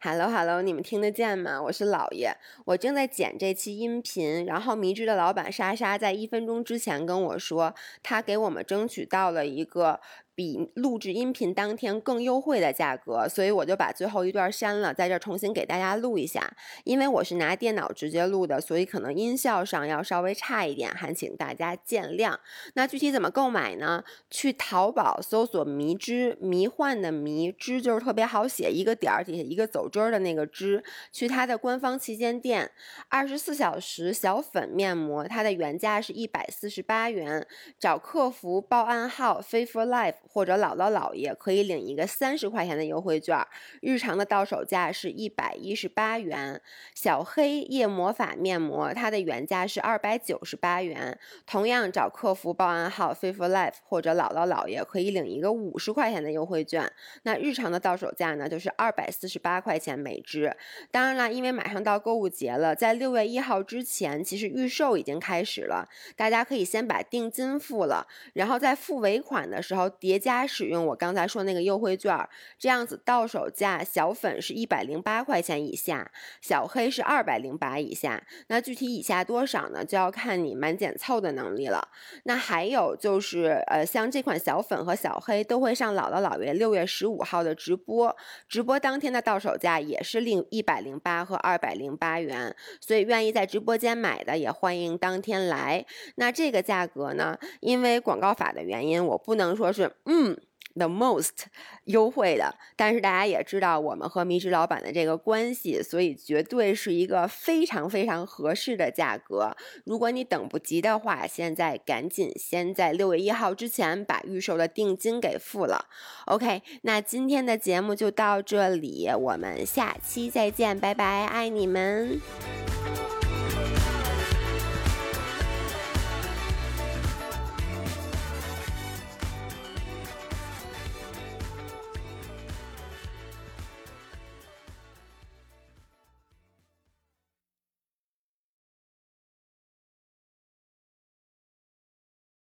Hello Hello，你们听得见吗？我是老爷，我正在剪这期音频，然后迷之的老板莎莎在一分钟之前跟我说，他给我们争取到了一个。比录制音频当天更优惠的价格，所以我就把最后一段删了，在这重新给大家录一下。因为我是拿电脑直接录的，所以可能音效上要稍微差一点，还请大家见谅。那具体怎么购买呢？去淘宝搜索“迷之迷幻”的“迷之”，就是特别好写，一个点儿底下一个走之儿的那个“之”。去它的官方旗舰店，二十四小时小粉面膜，它的原价是一百四十八元，找客服报暗号 “F for Life”。或者姥姥姥爷可以领一个三十块钱的优惠券，日常的到手价是一百一十八元。小黑夜魔法面膜，它的原价是二百九十八元，同样找客服报暗号 f a v o r Life 或者姥姥姥爷可以领一个五十块钱的优惠券。那日常的到手价呢，就是二百四十八块钱每支。当然了，因为马上到购物节了，在六月一号之前，其实预售已经开始了，大家可以先把定金付了，然后在付尾款的时候叠。加使用我刚才说那个优惠券，这样子到手价小粉是一百零八块钱以下，小黑是二百零八以下。那具体以下多少呢？就要看你满减凑的能力了。那还有就是，呃，像这款小粉和小黑都会上姥姥姥爷六月十五号的直播，直播当天的到手价也是另一百零八和二百零八元。所以愿意在直播间买的也欢迎当天来。那这个价格呢，因为广告法的原因，我不能说是。嗯，the most 优惠的，但是大家也知道我们和迷之老板的这个关系，所以绝对是一个非常非常合适的价格。如果你等不及的话，现在赶紧先在六月一号之前把预售的定金给付了。OK，那今天的节目就到这里，我们下期再见，拜拜，爱你们。